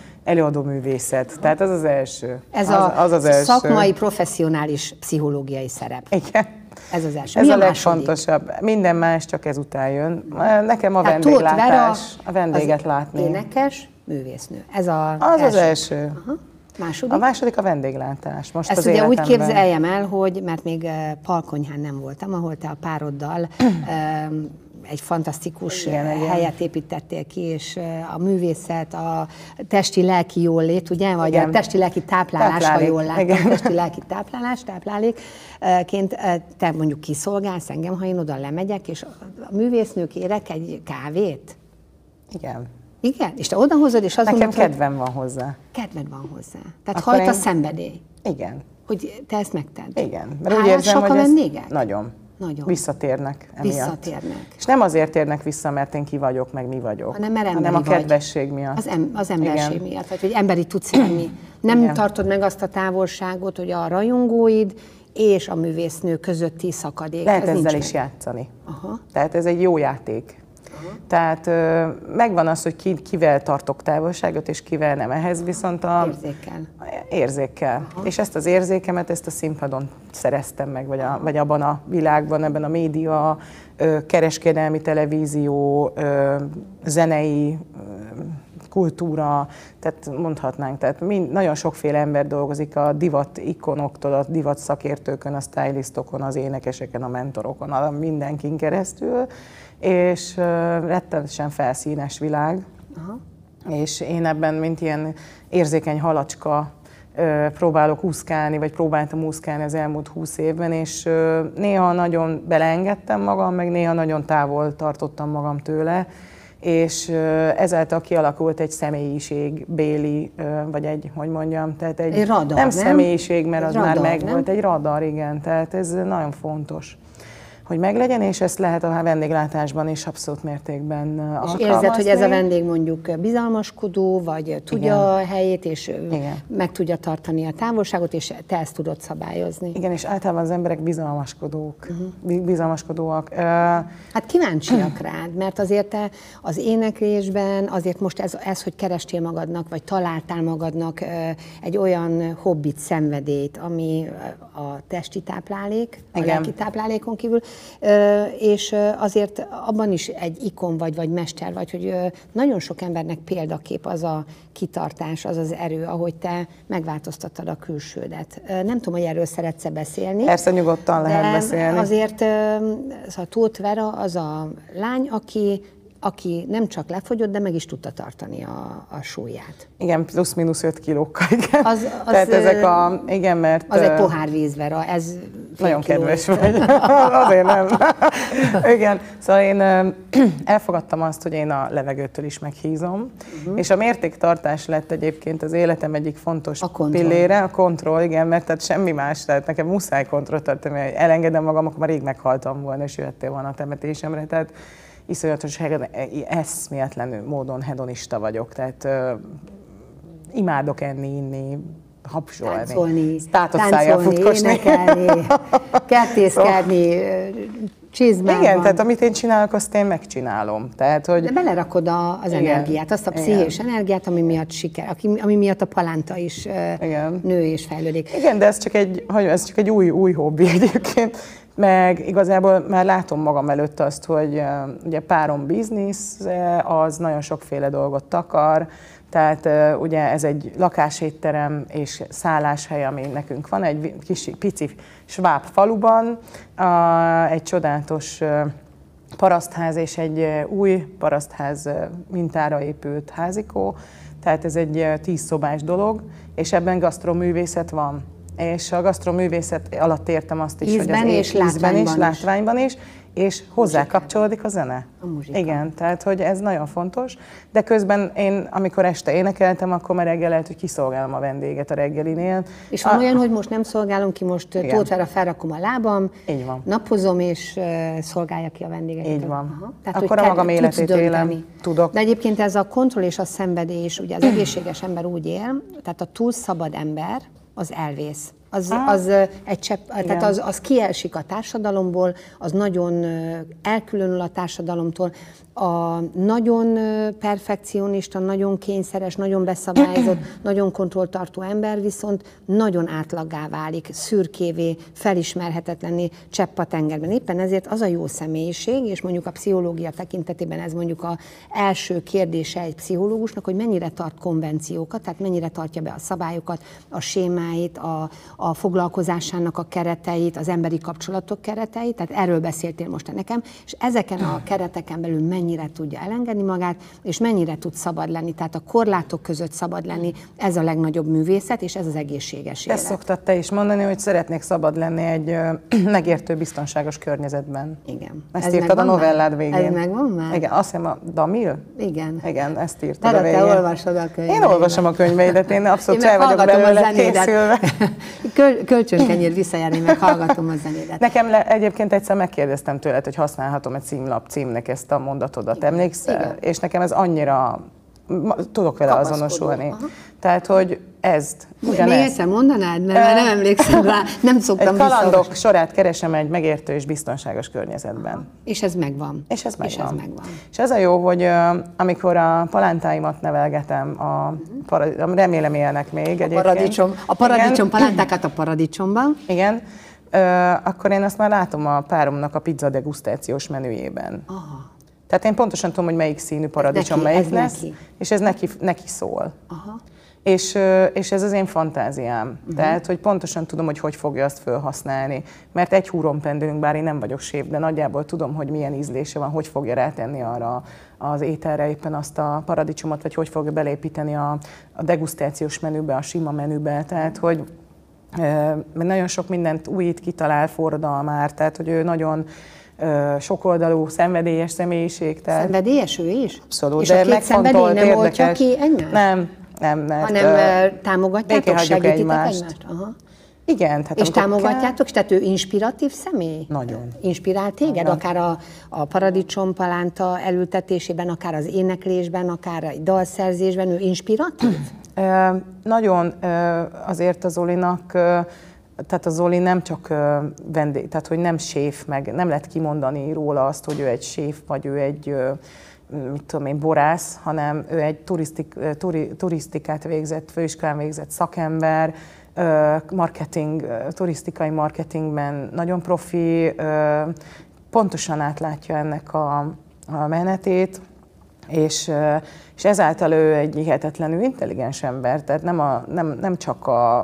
művészet. Tehát az az első. Ez az, a az, az első. szakmai, professzionális pszichológiai szerep. Igen. Ez az első. Ez Mi a második? legfontosabb. Minden más csak ezután jön. Nekem a Tehát vendéglátás, a vendéget látni. Énekes, művésznő. Ez a Az az első. Aha. Második? A második a vendéglátás. Most Ezt az ugye úgy életemben. képzeljem el, hogy, mert még eh, Palkonyhán nem voltam, ahol te a pároddal [clears throat] egy fantasztikus Igen, igen, helyet építettél ki, és a művészet, a testi-lelki jólét, ugye, vagy Igen. a testi-lelki táplálás, ha Táplálék, jól látom, testi-lelki táplálás, táplálékként te mondjuk kiszolgálsz engem, ha én oda lemegyek, és a művésznő kérek egy kávét. Igen. Igen? És te odahozod, és azt Nekem mondod, hogy kedvem van hozzá. kedved van hozzá. Tehát Akkor hajt a én- szenvedély, Igen. hogy te ezt megted. Igen. Mert úgy Hálások érzem, a hogy ez nagyon. Nagyon. Visszatérnek emiatt. Visszatérnek. És nem azért térnek vissza, mert én ki vagyok, meg mi vagyok, hanem mert hanem a vagy. kedvesség miatt. Az, em, az emberség Igen. miatt, vagy hogy emberi tudsz lenni. Nem Igen. tartod meg azt a távolságot, hogy a rajongóid és a művésznő közötti szakadék. Lehet az ezzel is meg. játszani. Aha. Tehát ez egy jó játék. Tehát ö, megvan az, hogy ki, kivel tartok távolságot, és kivel nem. Ehhez viszont a... Érzékel. Érzékkel. És ezt az érzékemet, ezt a színpadon szereztem meg, vagy, a, vagy abban a világban, ebben a média, ö, kereskedelmi televízió, ö, zenei ö, kultúra, tehát mondhatnánk, tehát mind, nagyon sokféle ember dolgozik a divat ikonoktól, a divat szakértőkön, a stylistokon, az énekeseken, a mentorokon, a mindenkin keresztül, és rettenetesen felszínes világ, Aha. és én ebben, mint ilyen érzékeny halacska próbálok úszkálni, vagy próbáltam úszkálni az elmúlt húsz évben, és néha nagyon beleengedtem magam, meg néha nagyon távol tartottam magam tőle, és ezáltal kialakult egy személyiség, béli, vagy egy, hogy mondjam, tehát egy, Egy radar, nem nem? személyiség, mert Egy az már radar, megvolt, nem? egy radar, igen, tehát ez nagyon fontos hogy meglegyen, és ezt lehet a vendéglátásban is abszolút mértékben És alkalmazni. érzed, hogy ez a vendég mondjuk bizalmaskodó, vagy tudja Igen. a helyét, és Igen. meg tudja tartani a távolságot, és te ezt tudod szabályozni. Igen, és általában az emberek bizalmaskodók, uh-huh. bizalmaskodóak. Ö, Hát kíváncsiak [clears throat] rád, mert azért te az éneklésben, azért most ez, ez, hogy kerestél magadnak, vagy találtál magadnak egy olyan hobbit, szenvedélyt, ami a testi táplálék, a Igen. lelki táplálékon kívül, és azért abban is egy ikon vagy, vagy mester vagy, hogy nagyon sok embernek példakép az a kitartás, az az erő, ahogy te megváltoztattad a külsődet. Nem tudom, hogy erről szeretsz beszélni. Persze, nyugodtan lehet beszélni. Azért ö, szóval Tóth Vera az a lány, aki, aki nem csak lefogyott, de meg is tudta tartani a, a súlyát. igen, plusz-minusz 5 kilókkal, igen. Az- az, Tehát ezek a, igen, mert... Az egy pohár víz, Vera, ez Nagyon kedves vagy. [laughs] [laughs] Azért nem. [laughs] Igen. Szóval én [clears throat] elfogadtam azt, hogy én a levegőtől is meghízom, uh-huh. és a mértéktartás lett egyébként az életem egyik fontos A kontroll. pillére, a kontroll, igen, mert tehát semmi más, tehát nekem muszáj kontrollt tartani, hogy elengedem magam, akkor már rég meghaltam volna, és jöttél volna a temetésemre, tehát iszonyatos hedon- eszméletlenül módon hedonista vagyok, tehát ö, imádok enni, inni, hapsolni, Táncolni, táncolni, futkosni. énekelni, [laughs] kertészkedni, ö, csizmában. Igen, tehát amit én csinálok, azt én megcsinálom. Tehát, hogy De belerakod a, az Igen. energiát, azt a Igen. pszichés energiát, ami miatt siker, ami miatt a palánta is Igen. nő és fejlődik. Igen, de ez csak egy, ez csak egy új, új hobbi [laughs] egyébként. Meg igazából már látom magam előtt azt, hogy ugye párom biznisz, az nagyon sokféle dolgot takar, tehát eh, ugye ez egy lakásétterem és szálláshely, ami nekünk van, egy kis, pici sváb faluban, egy csodálatos parasztház és egy új parasztház mintára épült házikó, tehát ez egy tíz szobás dolog, és ebben gasztroművészet van. És a gasztroművészet alatt értem azt is, hogy Ízben az és ízben látványban is. látványban is, és hozzá kapcsolódik a zene. A muzsika. Igen, tehát hogy ez nagyon fontos, de közben én, amikor este énekeltem, akkor már reggel lehet, hogy kiszolgálom a vendéget a reggelinél. És van A- olyan, hogy most nem szolgálom ki, most Vera felrakom a lábam, Így van. napozom és uh, szolgálja ki a vendégeket. Így van. Tehát, Akkor a magam életét élem, tudok. De egyébként ez a kontroll és a szenvedés, ugye az egészséges ember úgy él, tehát a túl szabad ember, az elvész. Az, az ö, egy csepp, tehát az, az kiesik a társadalomból, az nagyon elkülönül a társadalomtól. A nagyon perfekcionista, nagyon kényszeres, nagyon beszabályozott, [clears throat] nagyon kontrolltartó ember viszont nagyon átlaggá válik, szürkévé, felismerhetetlenné csepp a tengerben. Éppen ezért az a jó személyiség, és mondjuk a pszichológia tekintetében ez mondjuk a első kérdése egy pszichológusnak, hogy mennyire tart konvenciókat, tehát mennyire tartja be a szabályokat, a sémáit, a, a foglalkozásának a kereteit, az emberi kapcsolatok kereteit, tehát erről beszéltél most te nekem, és ezeken a kereteken belül mennyire tudja elengedni magát, és mennyire tud szabad lenni, tehát a korlátok között szabad lenni, ez a legnagyobb művészet, és ez az egészséges élet. Ezt szoktad te is mondani, hogy szeretnék szabad lenni egy [clears throat] megértő, biztonságos környezetben. Igen. Ezt Ez írtad a megvan már? novellád végén. Ez megvan már? Igen, azt hiszem a Damil? Igen. Igen, ezt írtad Te, a te végén. olvasod a könyveimet. Én olvasom a könyveidet, én abszolút Én el vagyok belőle készülve. [laughs] Köl, kölcsönkenyér visszajárni, meg hallgatom a zenédet. Nekem le, egyébként egyszer megkérdeztem tőled, hogy használhatom egy címlap címnek ezt a mondatodat, emlékszel? igen. És nekem ez annyira, tudok vele azonosulni. aha. Tehát, hogy ezt, Még ugyanezt. egyszer mondanád, mert már nem emlékszem rá, [laughs] nem szoktam Egy kalandok visszaolvasni. sorát keresem egy megértő és biztonságos környezetben. És ez megvan. És ez megvan. És ez megvan. És ez a jó, hogy amikor a palántáimat nevelgetem, a, para- remélem élnek még egyébként. A paradicsom, a paradicsom Igen. palántákat a [clears throat] paradicsomban. Igen. Akkor én azt már látom a páromnak a pizza degustációs menüjében. Aha. Tehát én pontosan tudom, hogy melyik színű paradicsom neki, melyik lesz, neki. és ez neki, neki szól. Aha. És, és ez az én fantáziám. Mhm. Uh-huh. Tehát, hogy pontosan tudom, hogy hogy fogja azt felhasználni. Mert egy húron pendülünk, bár én nem vagyok séf, de nagyjából tudom, hogy milyen ízlése van, hogy fogja rátenni arra az ételre éppen azt a paradicsomot, vagy hogy fogja belépíteni a, a degustációs menübe, a sima menübe. Tehát, hogy ö, mert nagyon sok mindent újít, kitalál, forradalmár, tehát, hogy ő nagyon sokoldalú, szenvedélyes személyiség. Tehát, Szenvedélyes ő is? Abszolút, És de a két megfontolt, nem érdekes. ki egymást? Nem, nem, mert Hanem támogatjátok, segítitek egymást. egymást? Aha. Igen. Tehát És támogatjátok, és tehát ő inspiratív személy? Nagyon. Inspirált téged, Nagyon. akár a, a paradicsompalánta elültetésében, akár az éneklésben, akár a dalszerzésben, ő inspiratív? Nagyon azért az Zolinak, ö, tehát a Zoli nem csak ö, vendég, tehát hogy nem séf, meg nem lehet kimondani róla azt, hogy ő egy séf, vagy ő egy mit tudom én, borász, hanem ő egy turisztik, turi, turisztikát végzett, főiskolán végzett szakember, marketing, turisztikai marketingben nagyon profi, pontosan átlátja ennek a, a menetét, és, és ezáltal ő egy hihetetlenül intelligens ember, tehát nem, a, nem, nem csak a,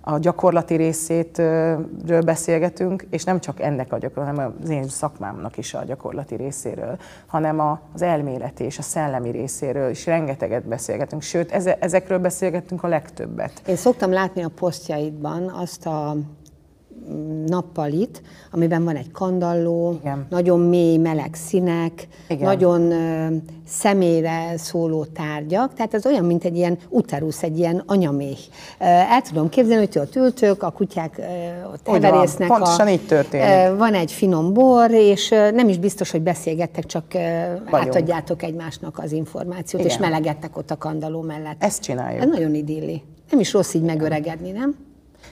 a gyakorlati részétről beszélgetünk, és nem csak ennek a gyakorlati, hanem az én szakmámnak is a gyakorlati részéről, hanem az elméleti és a szellemi részéről is rengeteget beszélgetünk, sőt, eze, ezekről beszélgettünk a legtöbbet. Én szoktam látni a posztjaidban azt a nappalit, amiben van egy kandalló, Igen. nagyon mély, meleg színek, Igen. nagyon ö, személyre szóló tárgyak, tehát ez olyan, mint egy ilyen uterusz, egy ilyen anyaméh. El tudom képzelni, hogy ott ültök, a kutyák ö, ott heverésznek. pontosan a, így történik. ö, Van egy finom bor, és ö, nem is biztos, hogy beszélgettek, csak ö, átadjátok egymásnak az információt, és Igen. melegettek ott a kandalló mellett. Ezt csináljuk. Ez nagyon idilli. Nem is rossz így megöregedni, nem?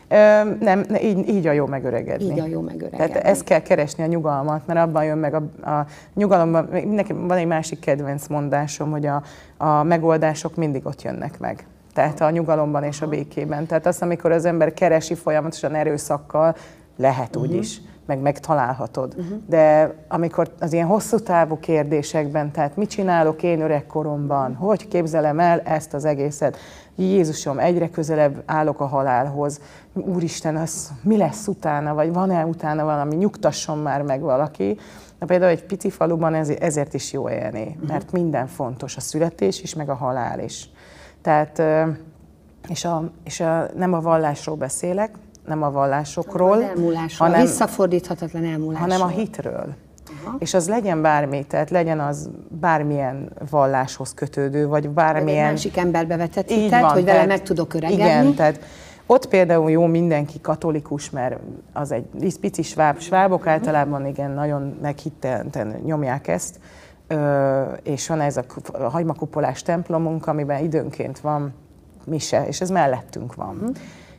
Ö, nem, ne, így, így a jó megöregedni. Így a jó megöregedni. Tehát ezt kell keresni a nyugalmat, mert abban jön meg a, a nyugalomban, nekem van egy másik kedvenc mondásom, hogy a, a megoldások mindig ott jönnek meg. Tehát a nyugalomban és a békében. Tehát azt, amikor az ember keresi folyamatosan erőszakkal, lehet úgy is, meg megtalálhatod. De amikor az ilyen hosszú távú kérdésekben, tehát mit csinálok én öregkoromban, hogy képzelem el ezt az egészet, Jézusom, egyre közelebb állok a halálhoz, Úristen, az mi lesz utána, vagy van-e utána valami, nyugtasson már meg valaki. Na például egy pici faluban ez, ezért is jó élni, mert minden fontos, a születés is, meg a halál is. Tehát, és, a, és a, nem a vallásról beszélek, nem a vallásokról, elmúlásról, hanem, visszafordíthatatlan elmúlásról. hanem a hitről. És az legyen bármi, tehát legyen az bármilyen valláshoz kötődő, vagy Vagy egy bármilyen... másik emberbe vetett hitet, van, hogy vele tehát- meg tudok öregedni. Igen, tehát ott például jó mindenki katolikus, mert az egy pici sváb. Svábok általában igen, nagyon meghitten nyomják ezt. Ö, és van ez a ku- a hagymakupolás templomunk, amiben időnként van mise, és ez mellettünk van.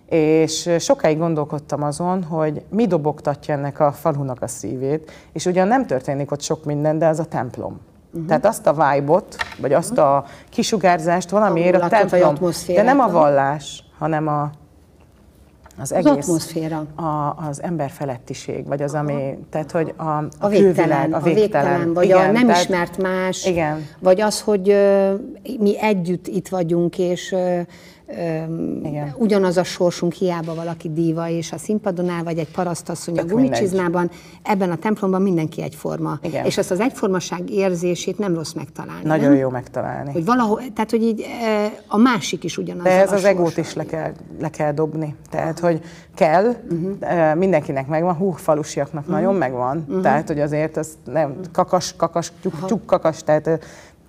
És sokáig gondolkodtam azon, hogy mi dobogtatja ennek a falunak a szívét, és ugyan nem történik ott sok minden, de az a templom. Uh-huh. Tehát azt a vibe-ot, vagy azt a kisugárzást valamiért a vagy templom, de nem a vallás, hanem a, az Az egész, atmoszféra. a, az emberfelettiség, vagy az, ami, tehát hogy a, a, A végtelen, külvilág, a végtelen, vagy a nem tehát- ismert más, Igen. vagy az, hogy ö, mi együtt itt vagyunk, és ö, Igen. ugyanaz a sorsunk, hiába valaki díva, és a színpadon áll, vagy egy parasztasszony a Tök gumicsizmában, ebben a templomban mindenki egyforma. Igen. És ezt az egyformaság érzését nem rossz megtalálni. Nagyon nem? jó megtalálni. Hogy valahol, tehát, hogy így ö, a másik is ugyanaz. De ez a az egót is le kell, le kell dobni. Tehát, hogy kell, uh-huh. mindenkinek megvan, hú, falusiaknak uh-huh. nagyon megvan. Uh-huh. Tehát, hogy azért az nem kakas, kakas, tyúk, tyúk kakas, tehát ö,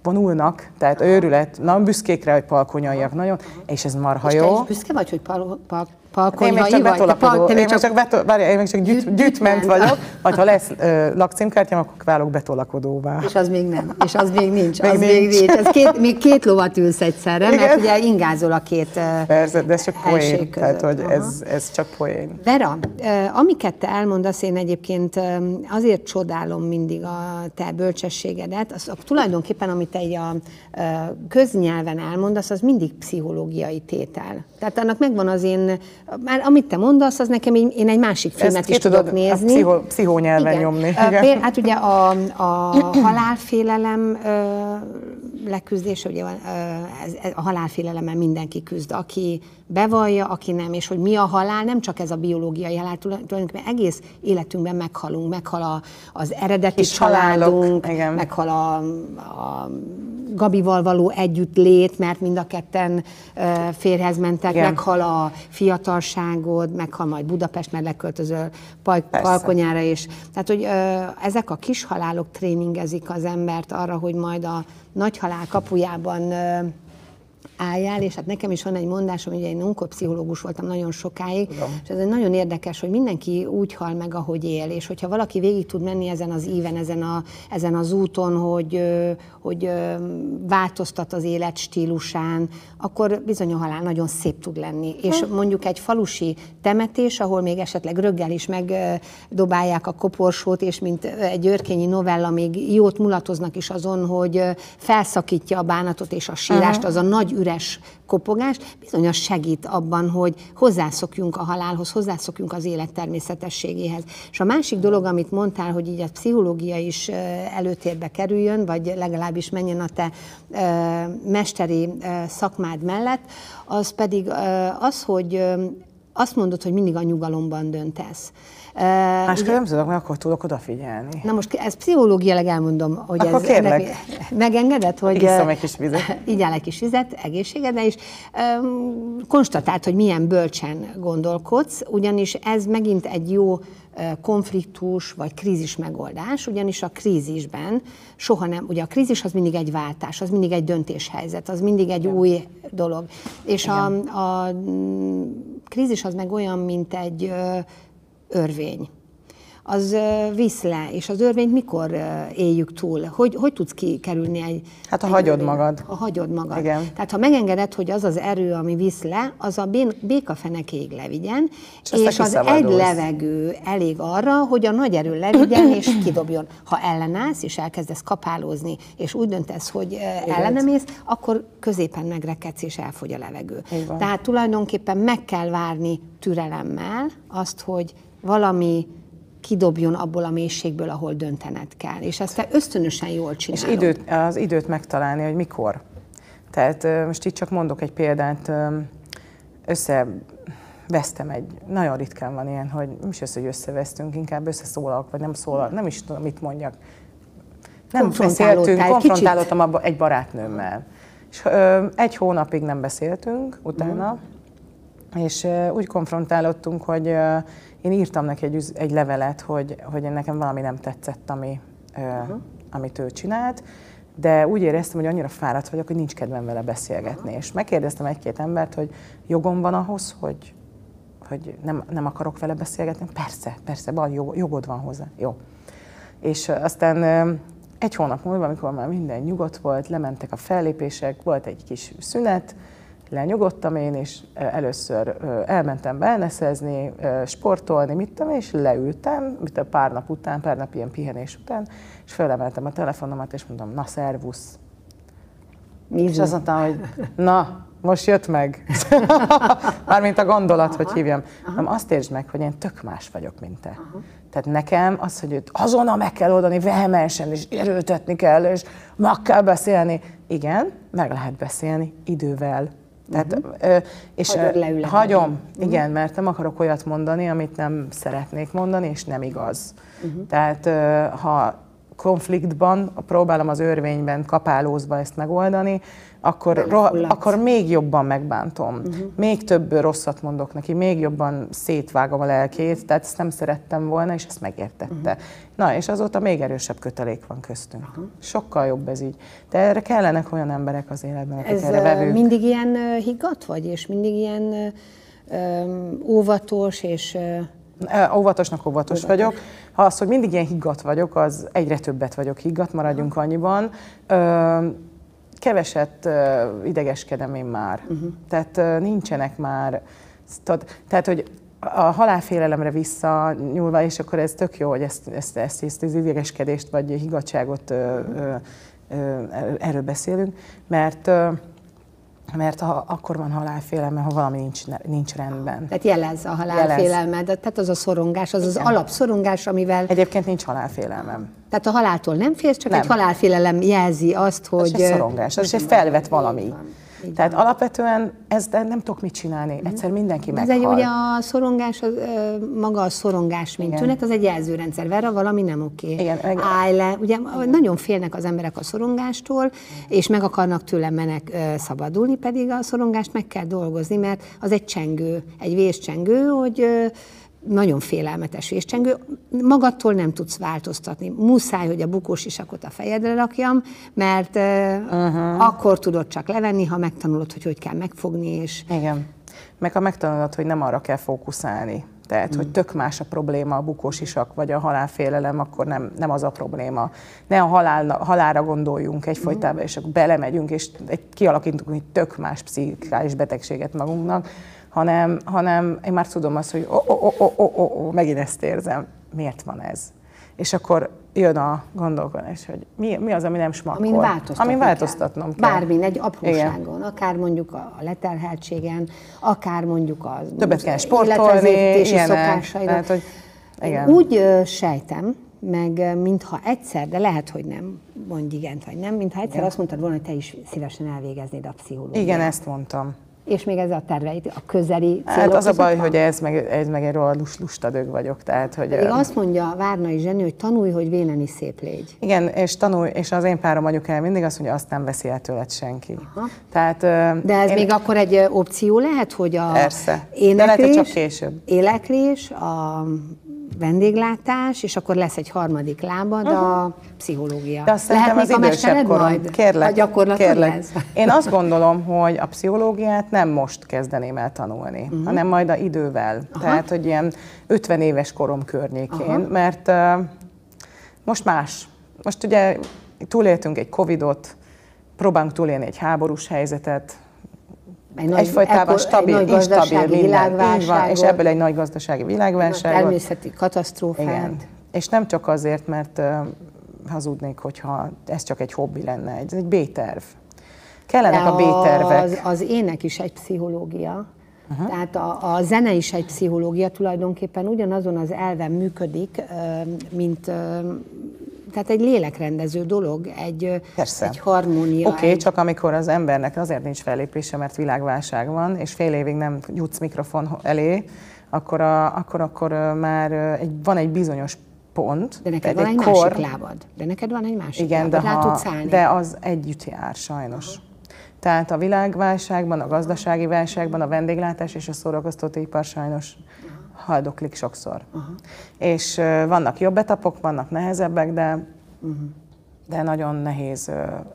vonulnak, tehát őrület, nagyon büszkék rá, hogy palkonyaiak nagyon, és ez marha És te jó. is büszke vagy, hogy pal, pal, palkonyhai csak vagy? Te pal- te én csak, betol, várjál, én még csak gyűjt, Gyűjt- gyűjtment vagyok, vagy ha lesz ö, lakcímkártyám, akkor válok betolakodóvá. És az még nem, és az még nincs, Még az még nincs. nincs. Ez két, még két lovat ülsz egyszerre, mert Igen. ugye ingázol a két Persze, de ez csak poén, tehát hogy Aha. ez, ez csak poén. Vera, amiket te elmondasz, én egyébként azért csodálom mindig a te bölcsességedet, az, tulajdonképpen, amit te a köznyelven elmondasz, az mindig pszichológiai tétel. Tehát annak megvan az én, már amit te mondasz, az nekem én egy másik filmet Ezt is tudok tudod nézni. a pszicho, pszichónyelven Igen. nyomni. Péld- Hát ugye a, a [clears throat] halálfélelem ö, leküzdése, ugye van, ö, ez, a halálfélelemmel mindenki küzd, aki bevallja, aki nem, és hogy mi a halál, nem csak ez a biológiai halál, tulaj- tulajdonképpen egész életünkben meghalunk, meghal a, az eredeti Kis halálok, családunk, igen. meghal a, a Gabival való együttlét, mert mind a ketten ö, férhez mentek, Igen. meghal a fiatalságod, meghal majd Budapest, mert leköltözöl. Palkonyára is. Tehát, hogy ö, ezek a kis halálok tréningezik az embert arra, hogy majd a nagy halál kapujában ö, álljál, és hát nekem is van egy mondásom, ugye én onkopszichológus voltam nagyon sokáig, Igen. és ez egy nagyon érdekes, hogy mindenki úgy hal meg, ahogy él, és hogyha valaki végig tud menni ezen az íven, ezen, a, ezen az úton, hogy, hogy változtat az élet stílusán, akkor bizony a halál nagyon szép tud lenni. És hm. mondjuk egy falusi temetés, ahol még esetleg röggel is megdobálják a koporsót, és mint egy örkényi novella még jót mulatoznak is azon, hogy felszakítja a bánatot és a sírást, az a nagy üres kopogás, bizony az segít abban, hogy hozzászokjunk a halálhoz, hozzászokjunk az élet természetességéhez. És a másik dolog, amit mondtál, hogy így a pszichológia is előtérbe kerüljön, vagy legalábbis menjen a te mesteri szakmád mellett, az pedig az, hogy azt mondod, hogy mindig a nyugalomban döntesz. Máskor nem tudok, mert akkor tudok odafigyelni. Na most ezt pszichológiailag elmondom, hogy akkor ez kérlek. ennek megengedett, hogy Iszom egy kis vizet. [laughs] Igyál egy kis vizet, egészségedre is. Um, konstatált, hogy milyen bölcsen gondolkodsz, ugyanis ez megint egy jó konfliktus vagy krízis megoldás, ugyanis a krízisben soha nem, ugye a krízis az mindig egy váltás, az mindig egy döntéshelyzet, az mindig egy Igen. új dolog. És a, a krízis az meg olyan, mint egy örvény az visz le, és az örvényt mikor éljük túl? Hogy, hogy tudsz kikerülni egy... Hát ha hagyod örvény? magad. Ha hagyod magad. Igen. Tehát ha megengeded, hogy az az erő, ami visz le, az a békafenekéig levigyen, és, és az egy levegő elég arra, hogy a nagy erő levigyen és kidobjon. Ha ellenállsz, és elkezdesz kapálózni, és úgy döntesz, hogy ellenemész, akkor középen megrekedsz, és elfogy a levegő. Tehát tulajdonképpen meg kell várni türelemmel azt, hogy valami kidobjon abból a mélységből, ahol döntened kell. És ezt te ösztönösen jól csinálod. És időt, az időt megtalálni, hogy mikor. Tehát most itt csak mondok egy példát, összevesztem egy, nagyon ritkán van ilyen, hogy nem is össze, hogy összevesztünk, inkább összeszólalok, vagy nem szólal, nem is tudom, mit mondjak. Nem beszéltünk, konfrontálódtam abba egy barátnőmmel. És ö, egy hónapig nem beszéltünk utána, mm. és ö, úgy konfrontálódtunk, hogy ö, én írtam neki egy, egy levelet, hogy, hogy nekem valami nem tetszett, ami, uh-huh. amit ő csinált, de úgy éreztem, hogy annyira fáradt vagyok, hogy nincs kedvem vele beszélgetni. Uh-huh. És megkérdeztem egy-két embert, hogy jogom van ahhoz, hogy, hogy nem, nem akarok vele beszélgetni. Persze, persze, van, jogod van hozzá. Jó. És aztán egy hónap múlva, amikor már minden nyugodt volt, lementek a fellépések, volt egy kis szünet, lenyugodtam én, és először elmentem beelneszezni, sportolni, mit tudom, és leültem, mit a pár nap után, pár nap ilyen pihenés után, és felemeltem a telefonomat, és mondom, na, szervusz. Mi és azt mondtam, hogy na, most jött meg. [laughs] Mármint a gondolat, Aha. hogy hívjam. Nem, azt értsd meg, hogy én tök más vagyok, mint te. Aha. Tehát nekem az, hogy őt azonnal meg kell oldani, vehemensen, és erőltetni kell, és meg kell beszélni. Igen, meg lehet beszélni idővel. Tehát, uh-huh. és Hagyod hagyom, uh-huh. igen, mert nem akarok olyat mondani, amit nem szeretnék mondani, és nem igaz. Uh-huh. Tehát ha konfliktban, próbálom az örvényben kapálózva ezt megoldani, akkor, ro- akkor még jobban megbántom. Uh-huh. Még több rosszat mondok neki, még jobban szétvágom a lelkét, tehát ezt nem szerettem volna, és ezt megértette. Uh-huh. Na, és azóta még erősebb kötelék van köztünk. Uh-huh. Sokkal jobb ez így. De erre kellenek olyan emberek az életben, akik ez erre vevők. mindig ilyen higgadt vagy, és mindig ilyen um, óvatos, és... Óvatosnak óvatos Óvatos. vagyok. Ha az, hogy mindig ilyen higgadt vagyok, az egyre többet vagyok higgadt, maradjunk annyiban. Ö, keveset uh, idegeskedem én már. Uh-huh. Tehát uh, nincsenek már, tehát hogy a halálfélelemre visszanyúlva, és akkor ez tök jó, hogy ezt, ezt, ezt, ezt az idegeskedést vagy higgadságot uh, uh, erről beszélünk, mert mert ha, akkor van halálfélelme, ha valami nincs, nincs rendben. Tehát jelez a halálfélelmed, tehát az a szorongás, az Igen. az alapszorongás, amivel... Egyébként nincs halálfélelmem. Tehát a haláltól nem félsz, csak nem. egy halálfélelem jelzi azt, hogy... Ez egy szorongás, ez egy felvett valami. Van. Így Tehát alapvetően ez de nem tudok mit csinálni, mm. egyszer mindenki meghal. Ez egy ugye a szorongás, az, maga a szorongás, mint Igen. tünet, az egy jelzőrendszer. Verra valami nem oké. Igen. Állj le. Ugye Igen. nagyon félnek az emberek a szorongástól, és meg akarnak tőle menek szabadulni, pedig a szorongást meg kell dolgozni, mert az egy csengő, egy vészcsengő, hogy nagyon félelmetes véscsengő, magadtól nem tudsz változtatni. Muszáj, hogy a bukós isakot a fejedre rakjam, mert uh-huh. akkor tudod csak levenni, ha megtanulod, hogy hogy kell megfogni. És... Igen. Meg ha megtanulod, hogy nem arra kell fókuszálni. Tehát, mm. hogy tök más a probléma, a bukós isak vagy a halálfélelem, akkor nem, nem az a probléma. Ne a halál, halálra gondoljunk egyfolytában, mm. és akkor belemegyünk, és egy, kialakítunk egy tök más pszichikális betegséget magunknak, hanem, hanem én már tudom azt, hogy oh, oh, oh, oh, oh, oh, megint ezt érzem, miért van ez? És akkor jön a gondolkodás, hogy mi, mi az, ami nem smakkol. Amin változtatnom, Amin változtatnom kell. kell. Bármin, egy apróságon, Igen. akár mondjuk a leterheltségen, akár mondjuk a Többet kell sportolni, ilyenek. Tehát, hogy igen. Úgy uh, sejtem, meg mintha egyszer, de lehet, hogy nem, mondj igent vagy nem, mintha egyszer igen. azt mondtad volna, hogy te is szívesen elvégeznéd a pszichológiát. Igen, ezt mondtam és még ez a terveit, a közeli célok Hát az a baj, van? hogy ez meg, ez meg egy lust, lustadög vagyok. Tehát, hogy, Még azt mondja Várnai Zseni, hogy tanulj, hogy véleni szép légy. Igen, és tanulj, és az én párom el mindig azt mondja, azt nem veszi el tőled senki. Aha. Tehát, De ez én... még akkor egy opció lehet, hogy a Persze. éneklés, De lehet, csak később. éleklés, a vendéglátás, és akkor lesz egy harmadik lábad, uh-huh. a pszichológia. De azt Lehet az idősebb korom. Majd, kérlek, a kérlek. Lesz. [laughs] Én azt gondolom, hogy a pszichológiát nem most kezdeném el tanulni, uh-huh. hanem majd a idővel. Aha. Tehát, hogy ilyen 50 éves korom környékén, Aha. mert uh, most más. Most ugye túléltünk egy Covidot, próbálunk túlélni egy háborús helyzetet, egy nagy, egyfajtában stabil, egy nagy instabil minden. Így van, és ebből egy nagy gazdasági világválság. Természeti katasztrófát. Igen. És nem csak azért, mert uh, hazudnék, hogyha ez csak egy hobbi lenne, ez egy B-terv. Kellenek a B-tervek. Az, az ének is egy pszichológia. Uh-huh. Tehát a, a zene is egy pszichológia, tulajdonképpen ugyanazon az elven működik, mint tehát egy lélekrendező dolog, egy, Persze. egy harmónia. Oké, okay, egy... csak amikor az embernek azért nincs fellépése, mert világválság van, és fél évig nem jutsz mikrofon elé, akkor, a, akkor, akkor már egy, van egy bizonyos pont. De neked van egy, egy kor, másik lábad. De neked van egy másik igen, lábad. De, ha, de az együtt jár sajnos. Aha. Tehát a világválságban, a gazdasági válságban, a vendéglátás és a szórakoztatóipar sajnos haldoklik sokszor. Uh-huh. És vannak jobb etapok, vannak nehezebbek, de, uh-huh. de nagyon nehéz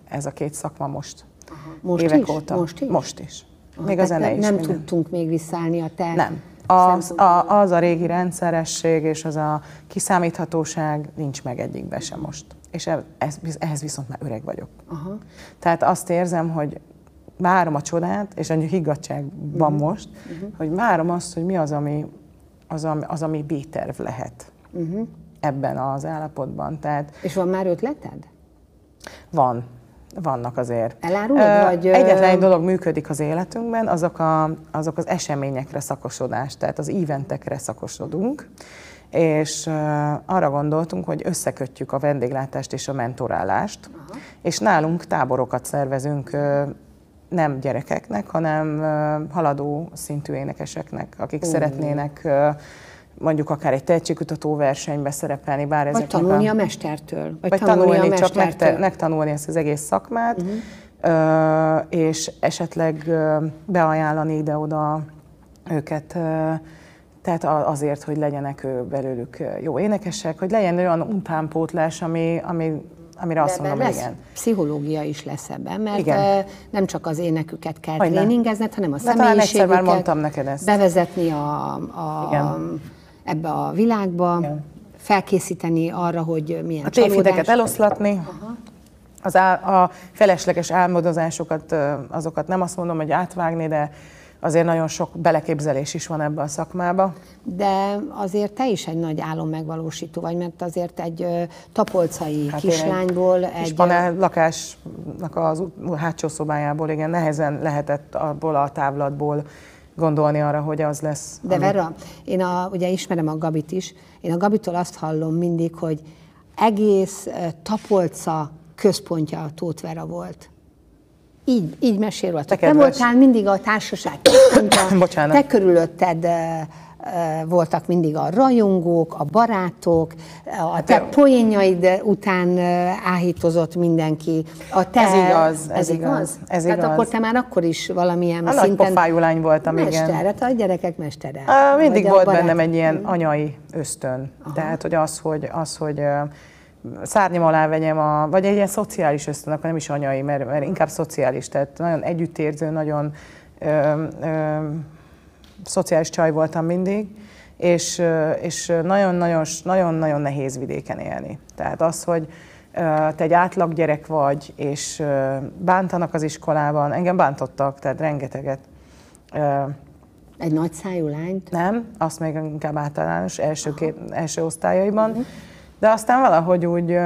ez a két szakma most. Uh-huh. Most évek is? óta. Most is? Most is. Uh-huh. Még a zene nem, is. Nem minden. tudtunk még visszaállni a te Nem. Az a, az a régi rendszeresség és az a kiszámíthatóság nincs meg egyikben sem most. És ez, ehhez viszont már öreg vagyok. Uh-huh. Tehát azt érzem, hogy várom a csodát, és annyi higgadság van uh-huh. most, uh-huh. hogy várom azt, hogy mi az, ami az, ami, az, ami B-terv lehet uh-huh. ebben az állapotban. Tehát, És van már ötleted? Van. Vannak azért. Elárulod, uh, vagy... Egyetlen egy dolog működik az életünkben, azok, a, azok az eseményekre szakosodás, tehát az eventekre szakosodunk, és uh, arra gondoltunk, hogy összekötjük a vendéglátást és a mentorálást, uh-huh. és nálunk táborokat szervezünk uh, nem gyerekeknek, hanem haladó szintű énekeseknek, akik uh. szeretnének mondjuk akár egy tehetségkutató versenybe szerepelni, bár ezek Vagy tanulni a, mestertől. Vagy, vagy tanulni, tanulni a mestertől. csak megte, megtanulni ezt az egész szakmát, uh-huh. és esetleg beajánlani ide-oda őket tehát azért, hogy legyenek belőlük jó énekesek, hogy legyen olyan utánpótlás, ami, ami amire azt mondom, lesz igen. pszichológia is lesz ebben, mert igen. nem csak az éneküket kell Hogyne. tréningezned, hanem a személyiségüket. már mondtam neked ezt. Bevezetni a, a, igen. ebbe a világba, igen. felkészíteni arra, hogy milyen A tévhiteket eloszlatni, Aha. az á, a felesleges álmodozásokat, azokat nem azt mondom, hogy átvágni, de azért nagyon sok beleképzelés is van ebbe a szakmába. De azért te is egy nagy álom megvalósító vagy, mert azért egy tapolcai hát kislányból egy... egy panel lakásnak az hátsó szobájából, igen, nehezen lehetett abból a távlatból gondolni arra, hogy az lesz. De ami... Vera, én a, ugye ismerem a Gabit is, én a Gabitól azt hallom mindig, hogy egész Tapolca központja a Tóth Vera volt. Így, így mesélve. Te, te voltál mindig a társaság [coughs] központja, te körülötted voltak mindig a rajongók, a barátok, a te poénjaid után áhítozott mindenki. A te, Ez igaz, ez ez igaz, igaz? ez Tehát igaz. akkor te már akkor is valamilyen A szinten... pofájú lány voltam, igen. Mester, hát a gyerekek mestere. Á, Mindig a volt barát- bennem egy ilyen anyai ösztön. Tehát, hogy az, hogy, az, hogy szárnyam alá vegyem, a, vagy egy ilyen szociális ösztön, akkor nem is anyai, mert, mert inkább szociális, tehát nagyon együttérző, nagyon ö, ö, szociális csaj voltam mindig, és, és nagyon-nagyon, nagyon-nagyon nehéz vidéken élni. Tehát az, hogy te egy átlag gyerek vagy, és bántanak az iskolában, engem bántottak, tehát rengeteget. Egy nagy szájú lányt? nem, azt még inkább általános első, két, első osztályaiban. De aztán valahogy úgy,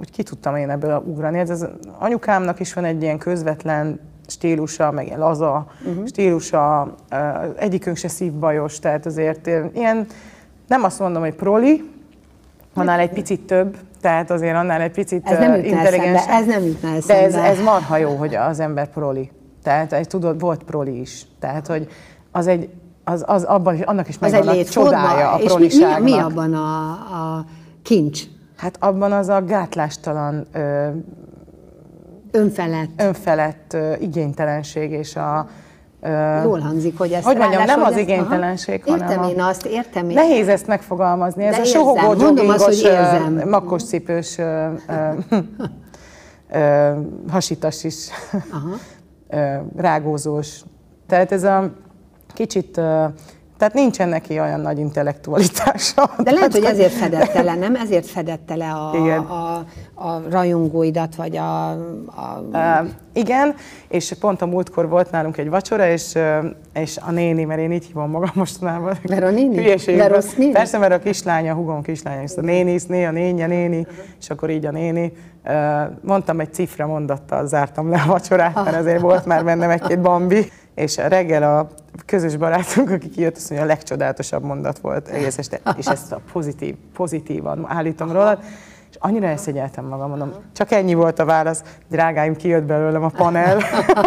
úgy ki tudtam én ebből ugrani. Ez az anyukámnak is van egy ilyen közvetlen stílusa, meg ilyen laza uh-huh. stílusa, egyikünk se szívbajos, tehát azért ilyen, nem azt mondom, hogy proli, annál egy picit több, tehát azért annál egy picit Ez nem eszembe, intelligensebb. ez nem jutna De ez, eszembe. ez marha jó, hogy az ember proli. Tehát egy, tudod, volt proli is. Tehát, hogy az egy, az, az abban, annak is megvan a csodája a és mi, proliságnak. mi, mi abban a, a kincs? Hát abban az a gátlástalan, ö, Önfelett. önfelett ö, igénytelenség és a... Jól hangzik, hogy ez hogy mondjam, nem az igénytelenség, aha. hanem Értem én azt, értem én. Nehéz ezt megfogalmazni. Ez De a sohogó, joggingos, makkos cipős [laughs] hasitas is, Aha. [laughs] rágózós. Tehát ez a kicsit, tehát nincsen neki olyan nagy intellektualitása. De lehet, hogy ezért fedette le, nem? Ezért fedette le a, Igen. a, a rajongóidat, vagy a, a Uh, igen, és pont a múltkor volt nálunk egy vacsora, és, és a néni, mert én így hívom magam mostanában. Mert a néni? De rossz néni? Persze, mert a kislánya, a hugom kislánya, és a néni, né, a néni, a néni, és akkor így a néni. Mondtam egy cifra mondattal, zártam le a vacsorát, mert azért volt már bennem egy-két bambi. És a reggel a közös barátunk, aki kijött, azt mondja, a legcsodálatosabb mondat volt egész este, [laughs] és ezt a pozitív, pozitívan állítom róla. És annyira elszegyeltem magam, mondom, csak ennyi volt a válasz, drágáim, kijött belőlem a panel.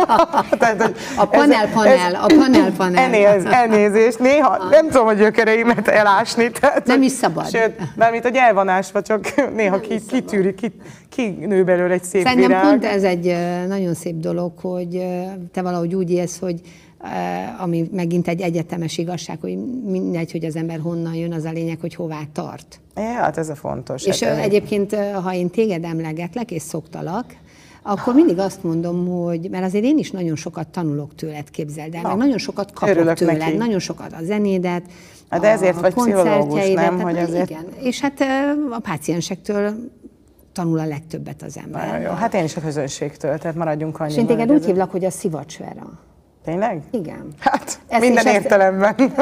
[laughs] Tehát, hogy A panel, panel, a panel, panel. Elnéz, elnézést, néha nem tudom a gyökereimet elásni. Tehát, Nem is szabad. Sőt, mármint, hogy el van ásva, csak néha ki, kitűri, ki, kinő belőle egy szép Szerintem virág. pont ez egy nagyon szép dolog, hogy te valahogy úgy élsz, hogy ami megint egy egyetemes igazság, hogy mindegy, hogy az ember honnan jön, az a lényeg, hogy hová tart. Ja, hát ez a fontos. És hát, ez- egyébként, ö, ha én téged emlegetlek, és szoktalak, akkor mindig azt mondom, hogy, mert azért én is nagyon sokat tanulok tőled, képzeld el, Na, meg nagyon sokat kapok örülök tőled, neki. nagyon sokat a zenédet, Hát de ezért vagy pszichológus, koncertjeidet, nem? Hogy azért- Igen, és hát a páciensektől tanul a legtöbbet az ember. Nagyon jó. Hát én is a közönségtől, tehát maradjunk annyiban. És én téged úgy hívlak, hogy a szivacs Vera. Tényleg? Igen. Hát, Ezt- minden és ezt- értelemben. [laughs]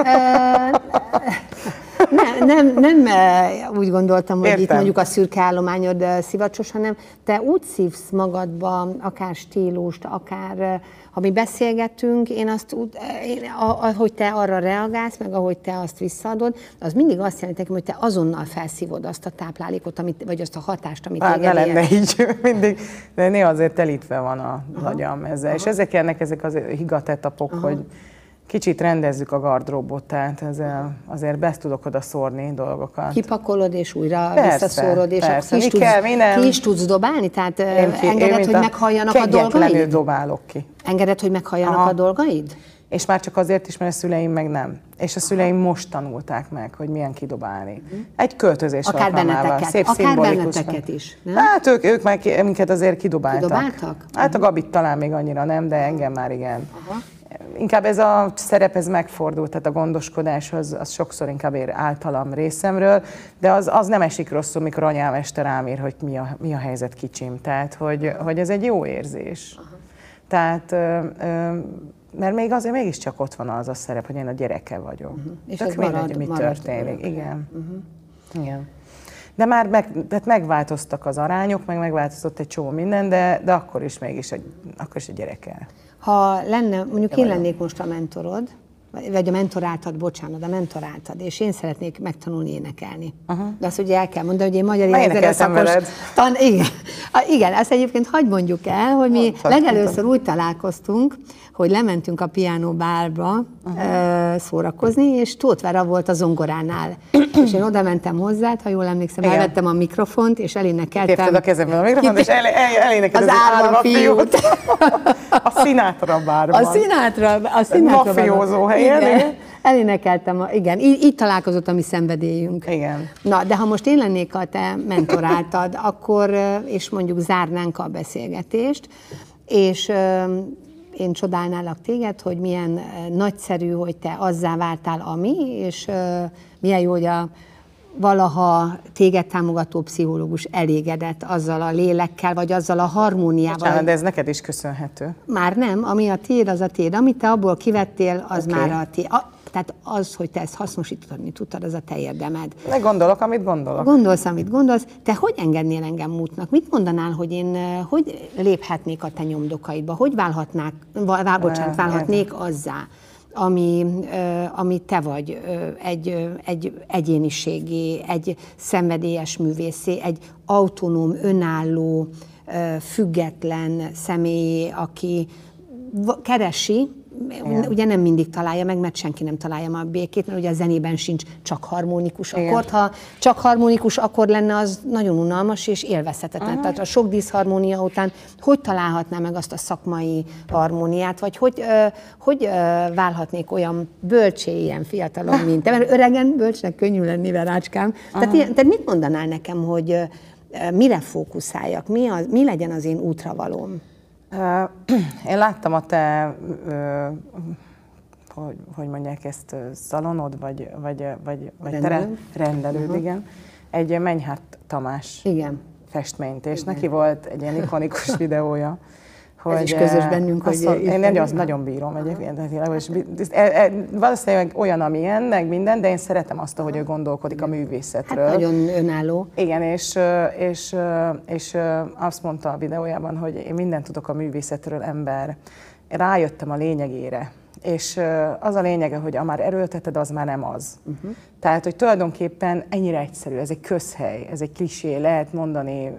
Nem, nem, nem eh, úgy gondoltam, hogy itt Értem. mondjuk a szürke állományod eh, szivacsos, hanem te úgy szívsz magadba akár stílust, akár eh, ha mi beszélgetünk, én azt úgy, én, ahogy te arra reagálsz, meg ahogy te azt visszaadod, az mindig azt jelenti nekem, hogy te azonnal felszívod azt a táplálékot, amit, vagy azt a hatást, amit Hát ne téged ér. lenne így [laughs] mindig, de néha azért telítve van a agyam ezzel. És ezek ennek ezek az higatetapok, hogy kicsit rendezzük a gardróbot, tehát ezzel azért be tudok oda szórni dolgokat. Kipakolod, és újra Persze, visszaszórod, és persze. ki is, Mi tudsz, kell, mi nem. ki is tudsz dobálni? Tehát én Én ki- én, engeded, mint hogy a meghalljanak a dolgaid? dobálok ki. Engeded, hogy meghalljanak Aha. a dolgaid? És már csak azért is, mert a szüleim meg nem. És a szüleim most tanulták meg, hogy milyen kidobálni. Egy költözés Mhm. Akár benneteket, Szép akár benneteket is, nem? Hát ők, ők már ki, minket azért kidobáltak. Kidobáltak? Hát a Gabit talán még annyira nem, de engem már igen. Inkább ez a szerep, ez megfordult, tehát a gondoskodás az, az sokszor inkább ér általam részemről, de az, az nem esik rosszul, mikor anyám este rám ír, hogy mi a, mi a helyzet kicsim. Tehát, hogy, hogy ez egy jó érzés. Tehát, ö, ö, mert még azért mégiscsak ott van az a szerep, hogy én a gyereke vagyok. Uh-huh. És Tök ez mindegy, marad- mi marad történik. örökre. Igen. Uh-huh. Igen. De már meg, tehát megváltoztak az arányok, meg megváltozott egy csomó minden, de, de akkor is mégis egy, akkor is egy gyereke. Ha lenne, mondjuk én lennék most a mentorod, vagy- a mentoráltad, bocsánat, a mentoráltad, és én szeretnék megtanulni énekelni. Uh-huh. De azt ugye el kell mondani, hogy én magyar Már énekező énekeltem szakos... veled. Tan, igen, igen, ezt egyébként hagyd mondjuk el, hogy mi legelőször úgy találkoztunk, hogy lementünk a piánóbárba uh-huh. szórakozni, és Tóth Vera volt a zongoránál. [clears throat] és én oda mentem hozzá, ha jól emlékszem, Igen. elvettem a mikrofont, és elénekeltem. Tépted a kezemben a mikrofont, és el, el, elénekelted az, az árva fiút. [laughs] a Sinatra bárban. A Sinatra, a Sinatra Mafiózó helyen. Igen. Elénekeltem, a, igen, így, így találkozott a mi szenvedélyünk. Igen. Na, de ha most én lennék a te mentoráltad, akkor, és mondjuk zárnánk a beszélgetést, és én csodálnálak téged, hogy milyen nagyszerű, hogy te azzá váltál, ami, és milyen jó, hogy a valaha téged támogató pszichológus elégedett azzal a lélekkel, vagy azzal a harmóniával. Bocsánat, de ez neked is köszönhető. Már nem, ami a tiéd, az a tiéd. Amit te abból kivettél, az okay. már a tiéd. A, tehát az, hogy te ezt hasznosítani tudtad, az a te érdemed. Ne gondolok, amit gondolok. Gondolsz, amit gondolsz. Te hogy engednél engem mútnak? Mit mondanál, hogy én hogy léphetnék a te nyomdokaidba? Hogy válhatnák, vál, bocsánat, válhatnék azzá? ami, ami te vagy, egy, egy egyéniségi, egy szenvedélyes művészé, egy autonóm, önálló, független személy, aki keresi igen. ugye nem mindig találja meg, mert senki nem találja már a békét, mert ugye a zenében sincs csak harmonikus Igen. akkord. Ha csak harmonikus akkord lenne, az nagyon unalmas és élvezhetetlen. Tehát a sok diszharmónia után hogy találhatná meg azt a szakmai harmóniát, vagy hogy, hogy válhatnék olyan bölcsé ilyen fiatalon, mint te, mert öregen bölcsnek könnyű lenni, verácskám. Tehát, ilyen, tehát mit mondanál nekem, hogy mire fókuszáljak, mi, az, mi legyen az én útravalóm? Én láttam a te, hogy, hogy mondják ezt, szalonod, vagy, vagy, vagy, vagy rendelőd, rendelőd uh-huh. igen. Egy Menyhárt Tamás igen. festményt, és igen. neki volt egy ilyen ikonikus [laughs] videója, hogy, Ez is közös bennünk, hogy... Szol, én nagyon, nagyon bírom egyébként. És e, e, valószínűleg olyan, amilyen, meg minden, de én szeretem azt, hogy ő gondolkodik a művészetről. Hát nagyon önálló. Igen, és, és, és azt mondta a videójában, hogy én mindent tudok a művészetről, ember. Rájöttem a lényegére és az a lényege, hogy a már erőlteted, az már nem az. Uh-huh. Tehát, hogy tulajdonképpen ennyire egyszerű, ez egy közhely, ez egy klisé, lehet mondani,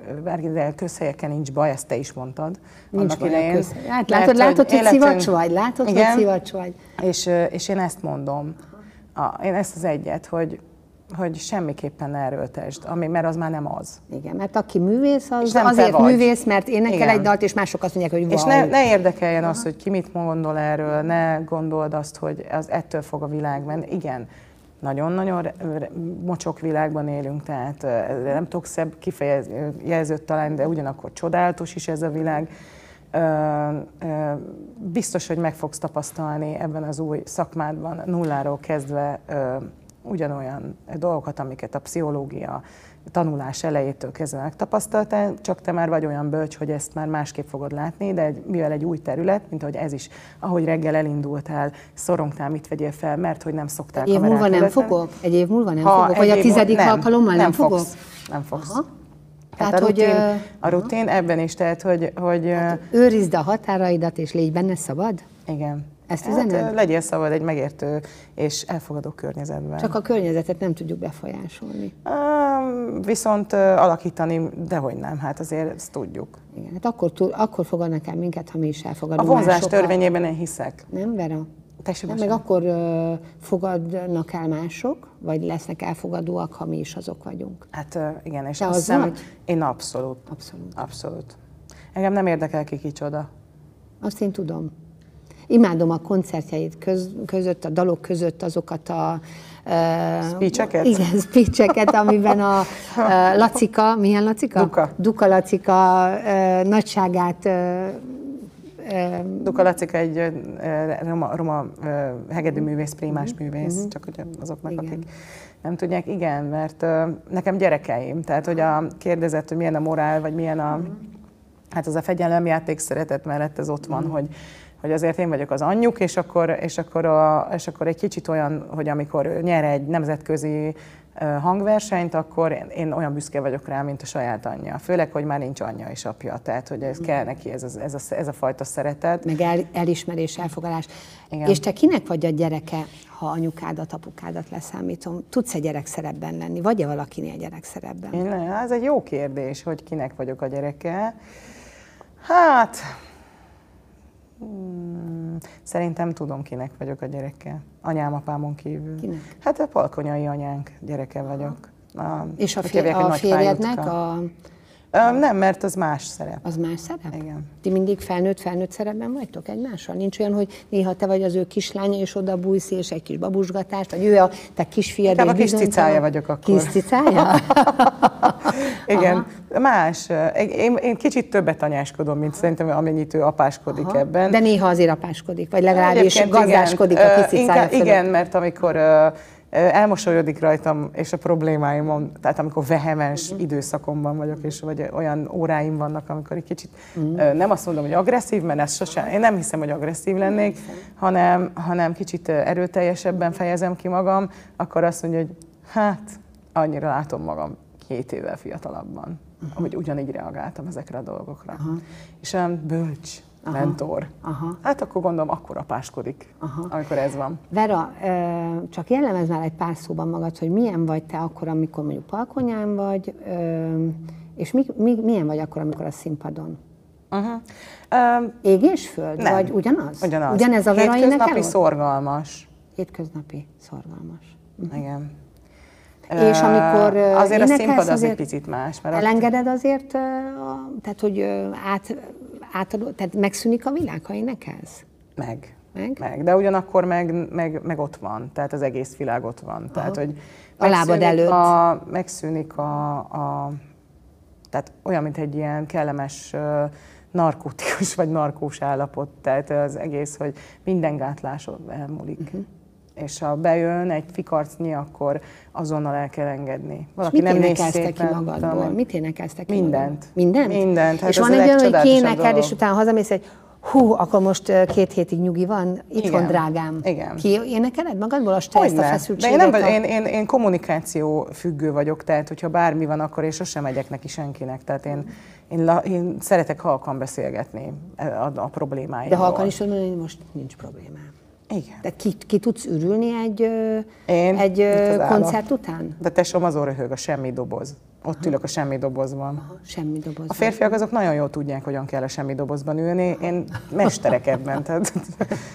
de közhelyeken nincs baj, ezt te is mondtad. Nincs annak baj idején. Közhely. Hát, látod, Mert, látod, hogy, hogy szivacs vagy, látod, igen, hogy szivacs vagy. És, és én ezt mondom, a, én ezt az egyet, hogy hogy semmiképpen ne erőltesd, ami, mert az már nem az. Igen, mert aki művész, az nem azért művész, mert énekel Igen. egy dalt, és mások azt mondják, hogy És ne, ne érdekeljen Aha. az, hogy ki mit gondol erről, ne gondold azt, hogy az ettől fog a világ menni. Igen, nagyon-nagyon mocsok világban élünk, tehát nem tudok szebb kifejezőt talán, de ugyanakkor csodálatos is ez a világ. Biztos, hogy meg fogsz tapasztalni ebben az új szakmádban, nulláról kezdve ugyanolyan dolgokat, amiket a pszichológia tanulás elejétől kezdve megtapasztaltál, csak te már vagy olyan bölcs, hogy ezt már másképp fogod látni, de egy, mivel egy új terület, mint ahogy ez is, ahogy reggel elindultál, szorongtál, mit vegyél fel, mert hogy nem szoktál Egy év múlva nem fogok? Egy év múlva nem ha fogok? Vagy a tizedik nem, alkalommal nem, nem fogok? Fogsz, nem fogsz. Aha. Tehát, tehát a rutin, hogy, a rutin ebben is, tehát hogy... hogy hát, őrizd a határaidat, és légy benne szabad? Igen. Ezt hát, üzened? Legyél szabad egy megértő és elfogadó környezetben. Csak a környezetet nem tudjuk befolyásolni. Viszont alakítani, dehogy nem, hát azért ezt tudjuk. Igen, hát akkor, akkor fogadnak el minket, ha mi is elfogadunk A vonzás másokat. törvényében én hiszek. Nem, Vera? nem, meg akkor uh, fogadnak el mások, vagy lesznek elfogadóak, ha mi is azok vagyunk. Hát uh, igen, és Te azt hiszem, én abszolút. Abszolút. Abszolút. Engem nem érdekel ki kicsoda. Azt én tudom. Imádom a koncertjeit köz, között, a dalok között azokat a Uh, speecheket? Igen, speecheket, amiben a uh, Lacika, milyen Lacika? Duka. Duka Lacika uh, nagyságát Duka Lacika egy roma, roma hegedűművész, prémás uh-huh. művész, uh-huh. csak hogy azoknak, igen. akik nem tudják. Igen, mert nekem gyerekeim, tehát hogy a kérdezett, hogy milyen a morál, vagy milyen a, uh-huh. hát az a fegyelemjáték szeretet mellett ez ott van, uh-huh. hogy hogy azért én vagyok az anyjuk, és akkor, és akkor, a, és akkor egy kicsit olyan, hogy amikor nyer egy nemzetközi hangversenyt, akkor én, olyan büszke vagyok rá, mint a saját anyja. Főleg, hogy már nincs anyja és apja, tehát hogy ez kell neki ez a, ez a, ez a fajta szeretet. Meg el, elismerés, elfogadás. Igen. És te kinek vagy a gyereke, ha anyukádat, apukádat leszámítom? Tudsz-e gyerekszerepben lenni? Vagy-e valakinél gyerekszerepben? Én, ez egy jó kérdés, hogy kinek vagyok a gyereke. Hát, Hmm. Szerintem tudom, kinek vagyok a gyereke. Anyám, apámon kívül. Kinek? Hát a palkonyai anyánk gyereke vagyok. A, És a, fér, a férjednek a, Ö, Nem, mert az más szerep. az más szerep? Igen. Ti mindig felnőtt-felnőtt szerepben vagytok egymással? Nincs olyan, hogy néha te vagy az ő kislánya, és oda bújsz, és egy kis babusgatást, vagy ő a te kisfiad, Inkább a kis cicája vagyok akkor. Kis cicája? [laughs] Igen, más. Én, én kicsit többet anyáskodom, mint szerintem amennyit ő apáskodik Aha. ebben. De néha azért apáskodik, vagy legalábbis Egyébként gazdálskodik igen. a kis cicája inkább- fölött. Igen, mert amikor elmosolyodik rajtam, és a problémáimon, tehát amikor vehemens Mhm. időszakomban vagyok, és vagy olyan óráim vannak, amikor egy kicsit, Mhm. ö, nem azt mondom, hogy agresszív, mert ez sosem, én nem hiszem, hogy agresszív lennék, hanem, hanem kicsit erőteljesebben fejezem ki magam, akkor azt mondja, hogy hát, annyira látom magam két évvel fiatalabban, Mhm. hogy ugyanígy reagáltam ezekre a dolgokra. És olyan bölcs, mentor. Aha. Hát akkor gondolom, akkor apáskodik, amikor ez van. Vera, csak jellemez már egy pár szóban magad, hogy milyen vagy te akkor, amikor mondjuk palkonyán vagy, és mi, mi, milyen vagy akkor, amikor a színpadon? Uh-huh. Um, Ég és föld? nem. Vagy ugyanaz? Ugyanaz. Ugyanez a Vera Hétköznapi szorgalmas. Hétköznapi, szorgalmas. Igen. És amikor Azért a színpad az egy picit más. Mert Elengeded azért, a, tehát hogy át, átadod, tehát megszűnik a világ, ha énekelsz? Meg. Meg? meg. De ugyanakkor meg, meg, meg ott van, tehát az egész világ ott van. Tehát, hogy A lábad előtt. A, megszűnik a, a, tehát olyan, mint egy ilyen kellemes narkotikus vagy narkós állapot. Tehát az egész, hogy minden gátlásod elmúlik. Uh-huh. És ha bejön egy fikarcnyi, akkor azonnal el kell engedni. És Valaki mit nem énekelsz ki magadból? talán- Mit énekelsz ki Mindent. Mindent? Mindent. Hát és van egy olyan, hogy kiénekel, és utána hazamész, hogy hú, akkor most két hétig nyugi van, itthon Igen. drágám. Igen. Ki énekeled magadból a stresszt, a Hogyne. De feszültséget? én, nem, a... én, én, én kommunikáció függő vagyok, tehát hogyha bármi van, akkor én sosem megyek neki senkinek. Tehát én, én, la, én szeretek halkan beszélgetni a, a, a problémáimról. De halkan is mondani, hogy most nincs problémám. Igen. De ki, ki tudsz ürülni egy, Én? egy az állat. koncert után? De tesóm azon röhög a semmi doboz. Ott ülök a semmi dobozban. Semmi doboz. A férfiak azok nagyon jól tudják, hogyan kell a semmi dobozban ülni. Én mesterek ebben. [laughs] Tehát,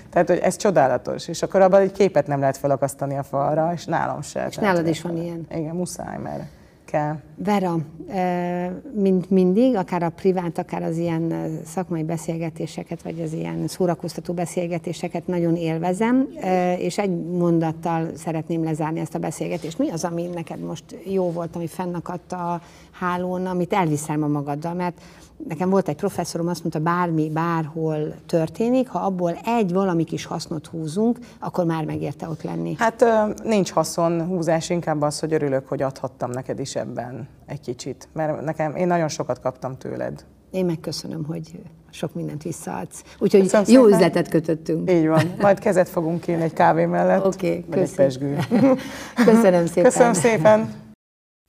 tehát, hogy ez csodálatos. És akkor abban egy képet nem lehet felakasztani a falra, és nálam se. És nálad is van ilyen? Igen, muszáj, mert kell. Vera, eh, mint mindig, akár a privát, akár az ilyen eh, szakmai beszélgetéseket, vagy az ilyen szórakoztató beszélgetéseket nagyon élvezem, eh, és egy mondattal szeretném lezárni ezt a beszélgetést. Mi az, ami neked most jó volt, ami fennakadt a hálón, amit elviszel ma magaddal? Mert nekem volt egy professzorom, azt mondta, bármi, bárhol történik, ha abból egy valami kis hasznot húzunk, akkor már megérte ott lenni. Hát nincs haszonhúzás, inkább az, hogy örülök, hogy adhattam neked is ebben egy kicsit. Mert nekem, én nagyon sokat kaptam tőled. Én megköszönöm, hogy sok mindent visszaadsz. Úgyhogy Köszönöm jó szépen. üzletet kötöttünk. Így van. Majd kezet fogunk kérni egy kávé mellett. Oké, köszi. pesgő. [laughs] Köszönöm szépen. Köszönöm szépen.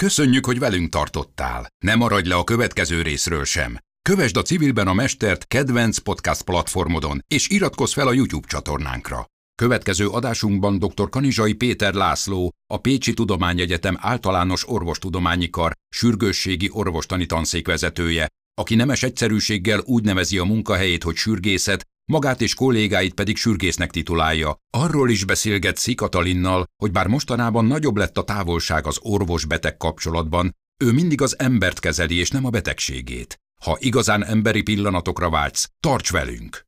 Köszönjük, hogy velünk tartottál. Ne maradj le a következő részről sem. Kövesd a Civilben a Mestert kedvenc podcast platformodon, és iratkozz fel a YouTube csatornánkra. Következő adásunkban dr. Kanizsai Péter László, a Pécsi Tudományegyetem általános orvostudományi kar sürgősségi orvostani tanszék vezetője, aki nemes egyszerűséggel úgy nevezi a munkahelyét, hogy sürgészet, magát és kollégáit pedig sürgésznek titulálja. Arról is beszélget Szi Katalinnal, hogy bár mostanában nagyobb lett a távolság az orvos-beteg kapcsolatban, ő mindig az embert kezeli és nem a betegségét. Ha igazán emberi pillanatokra vágysz, tarts velünk!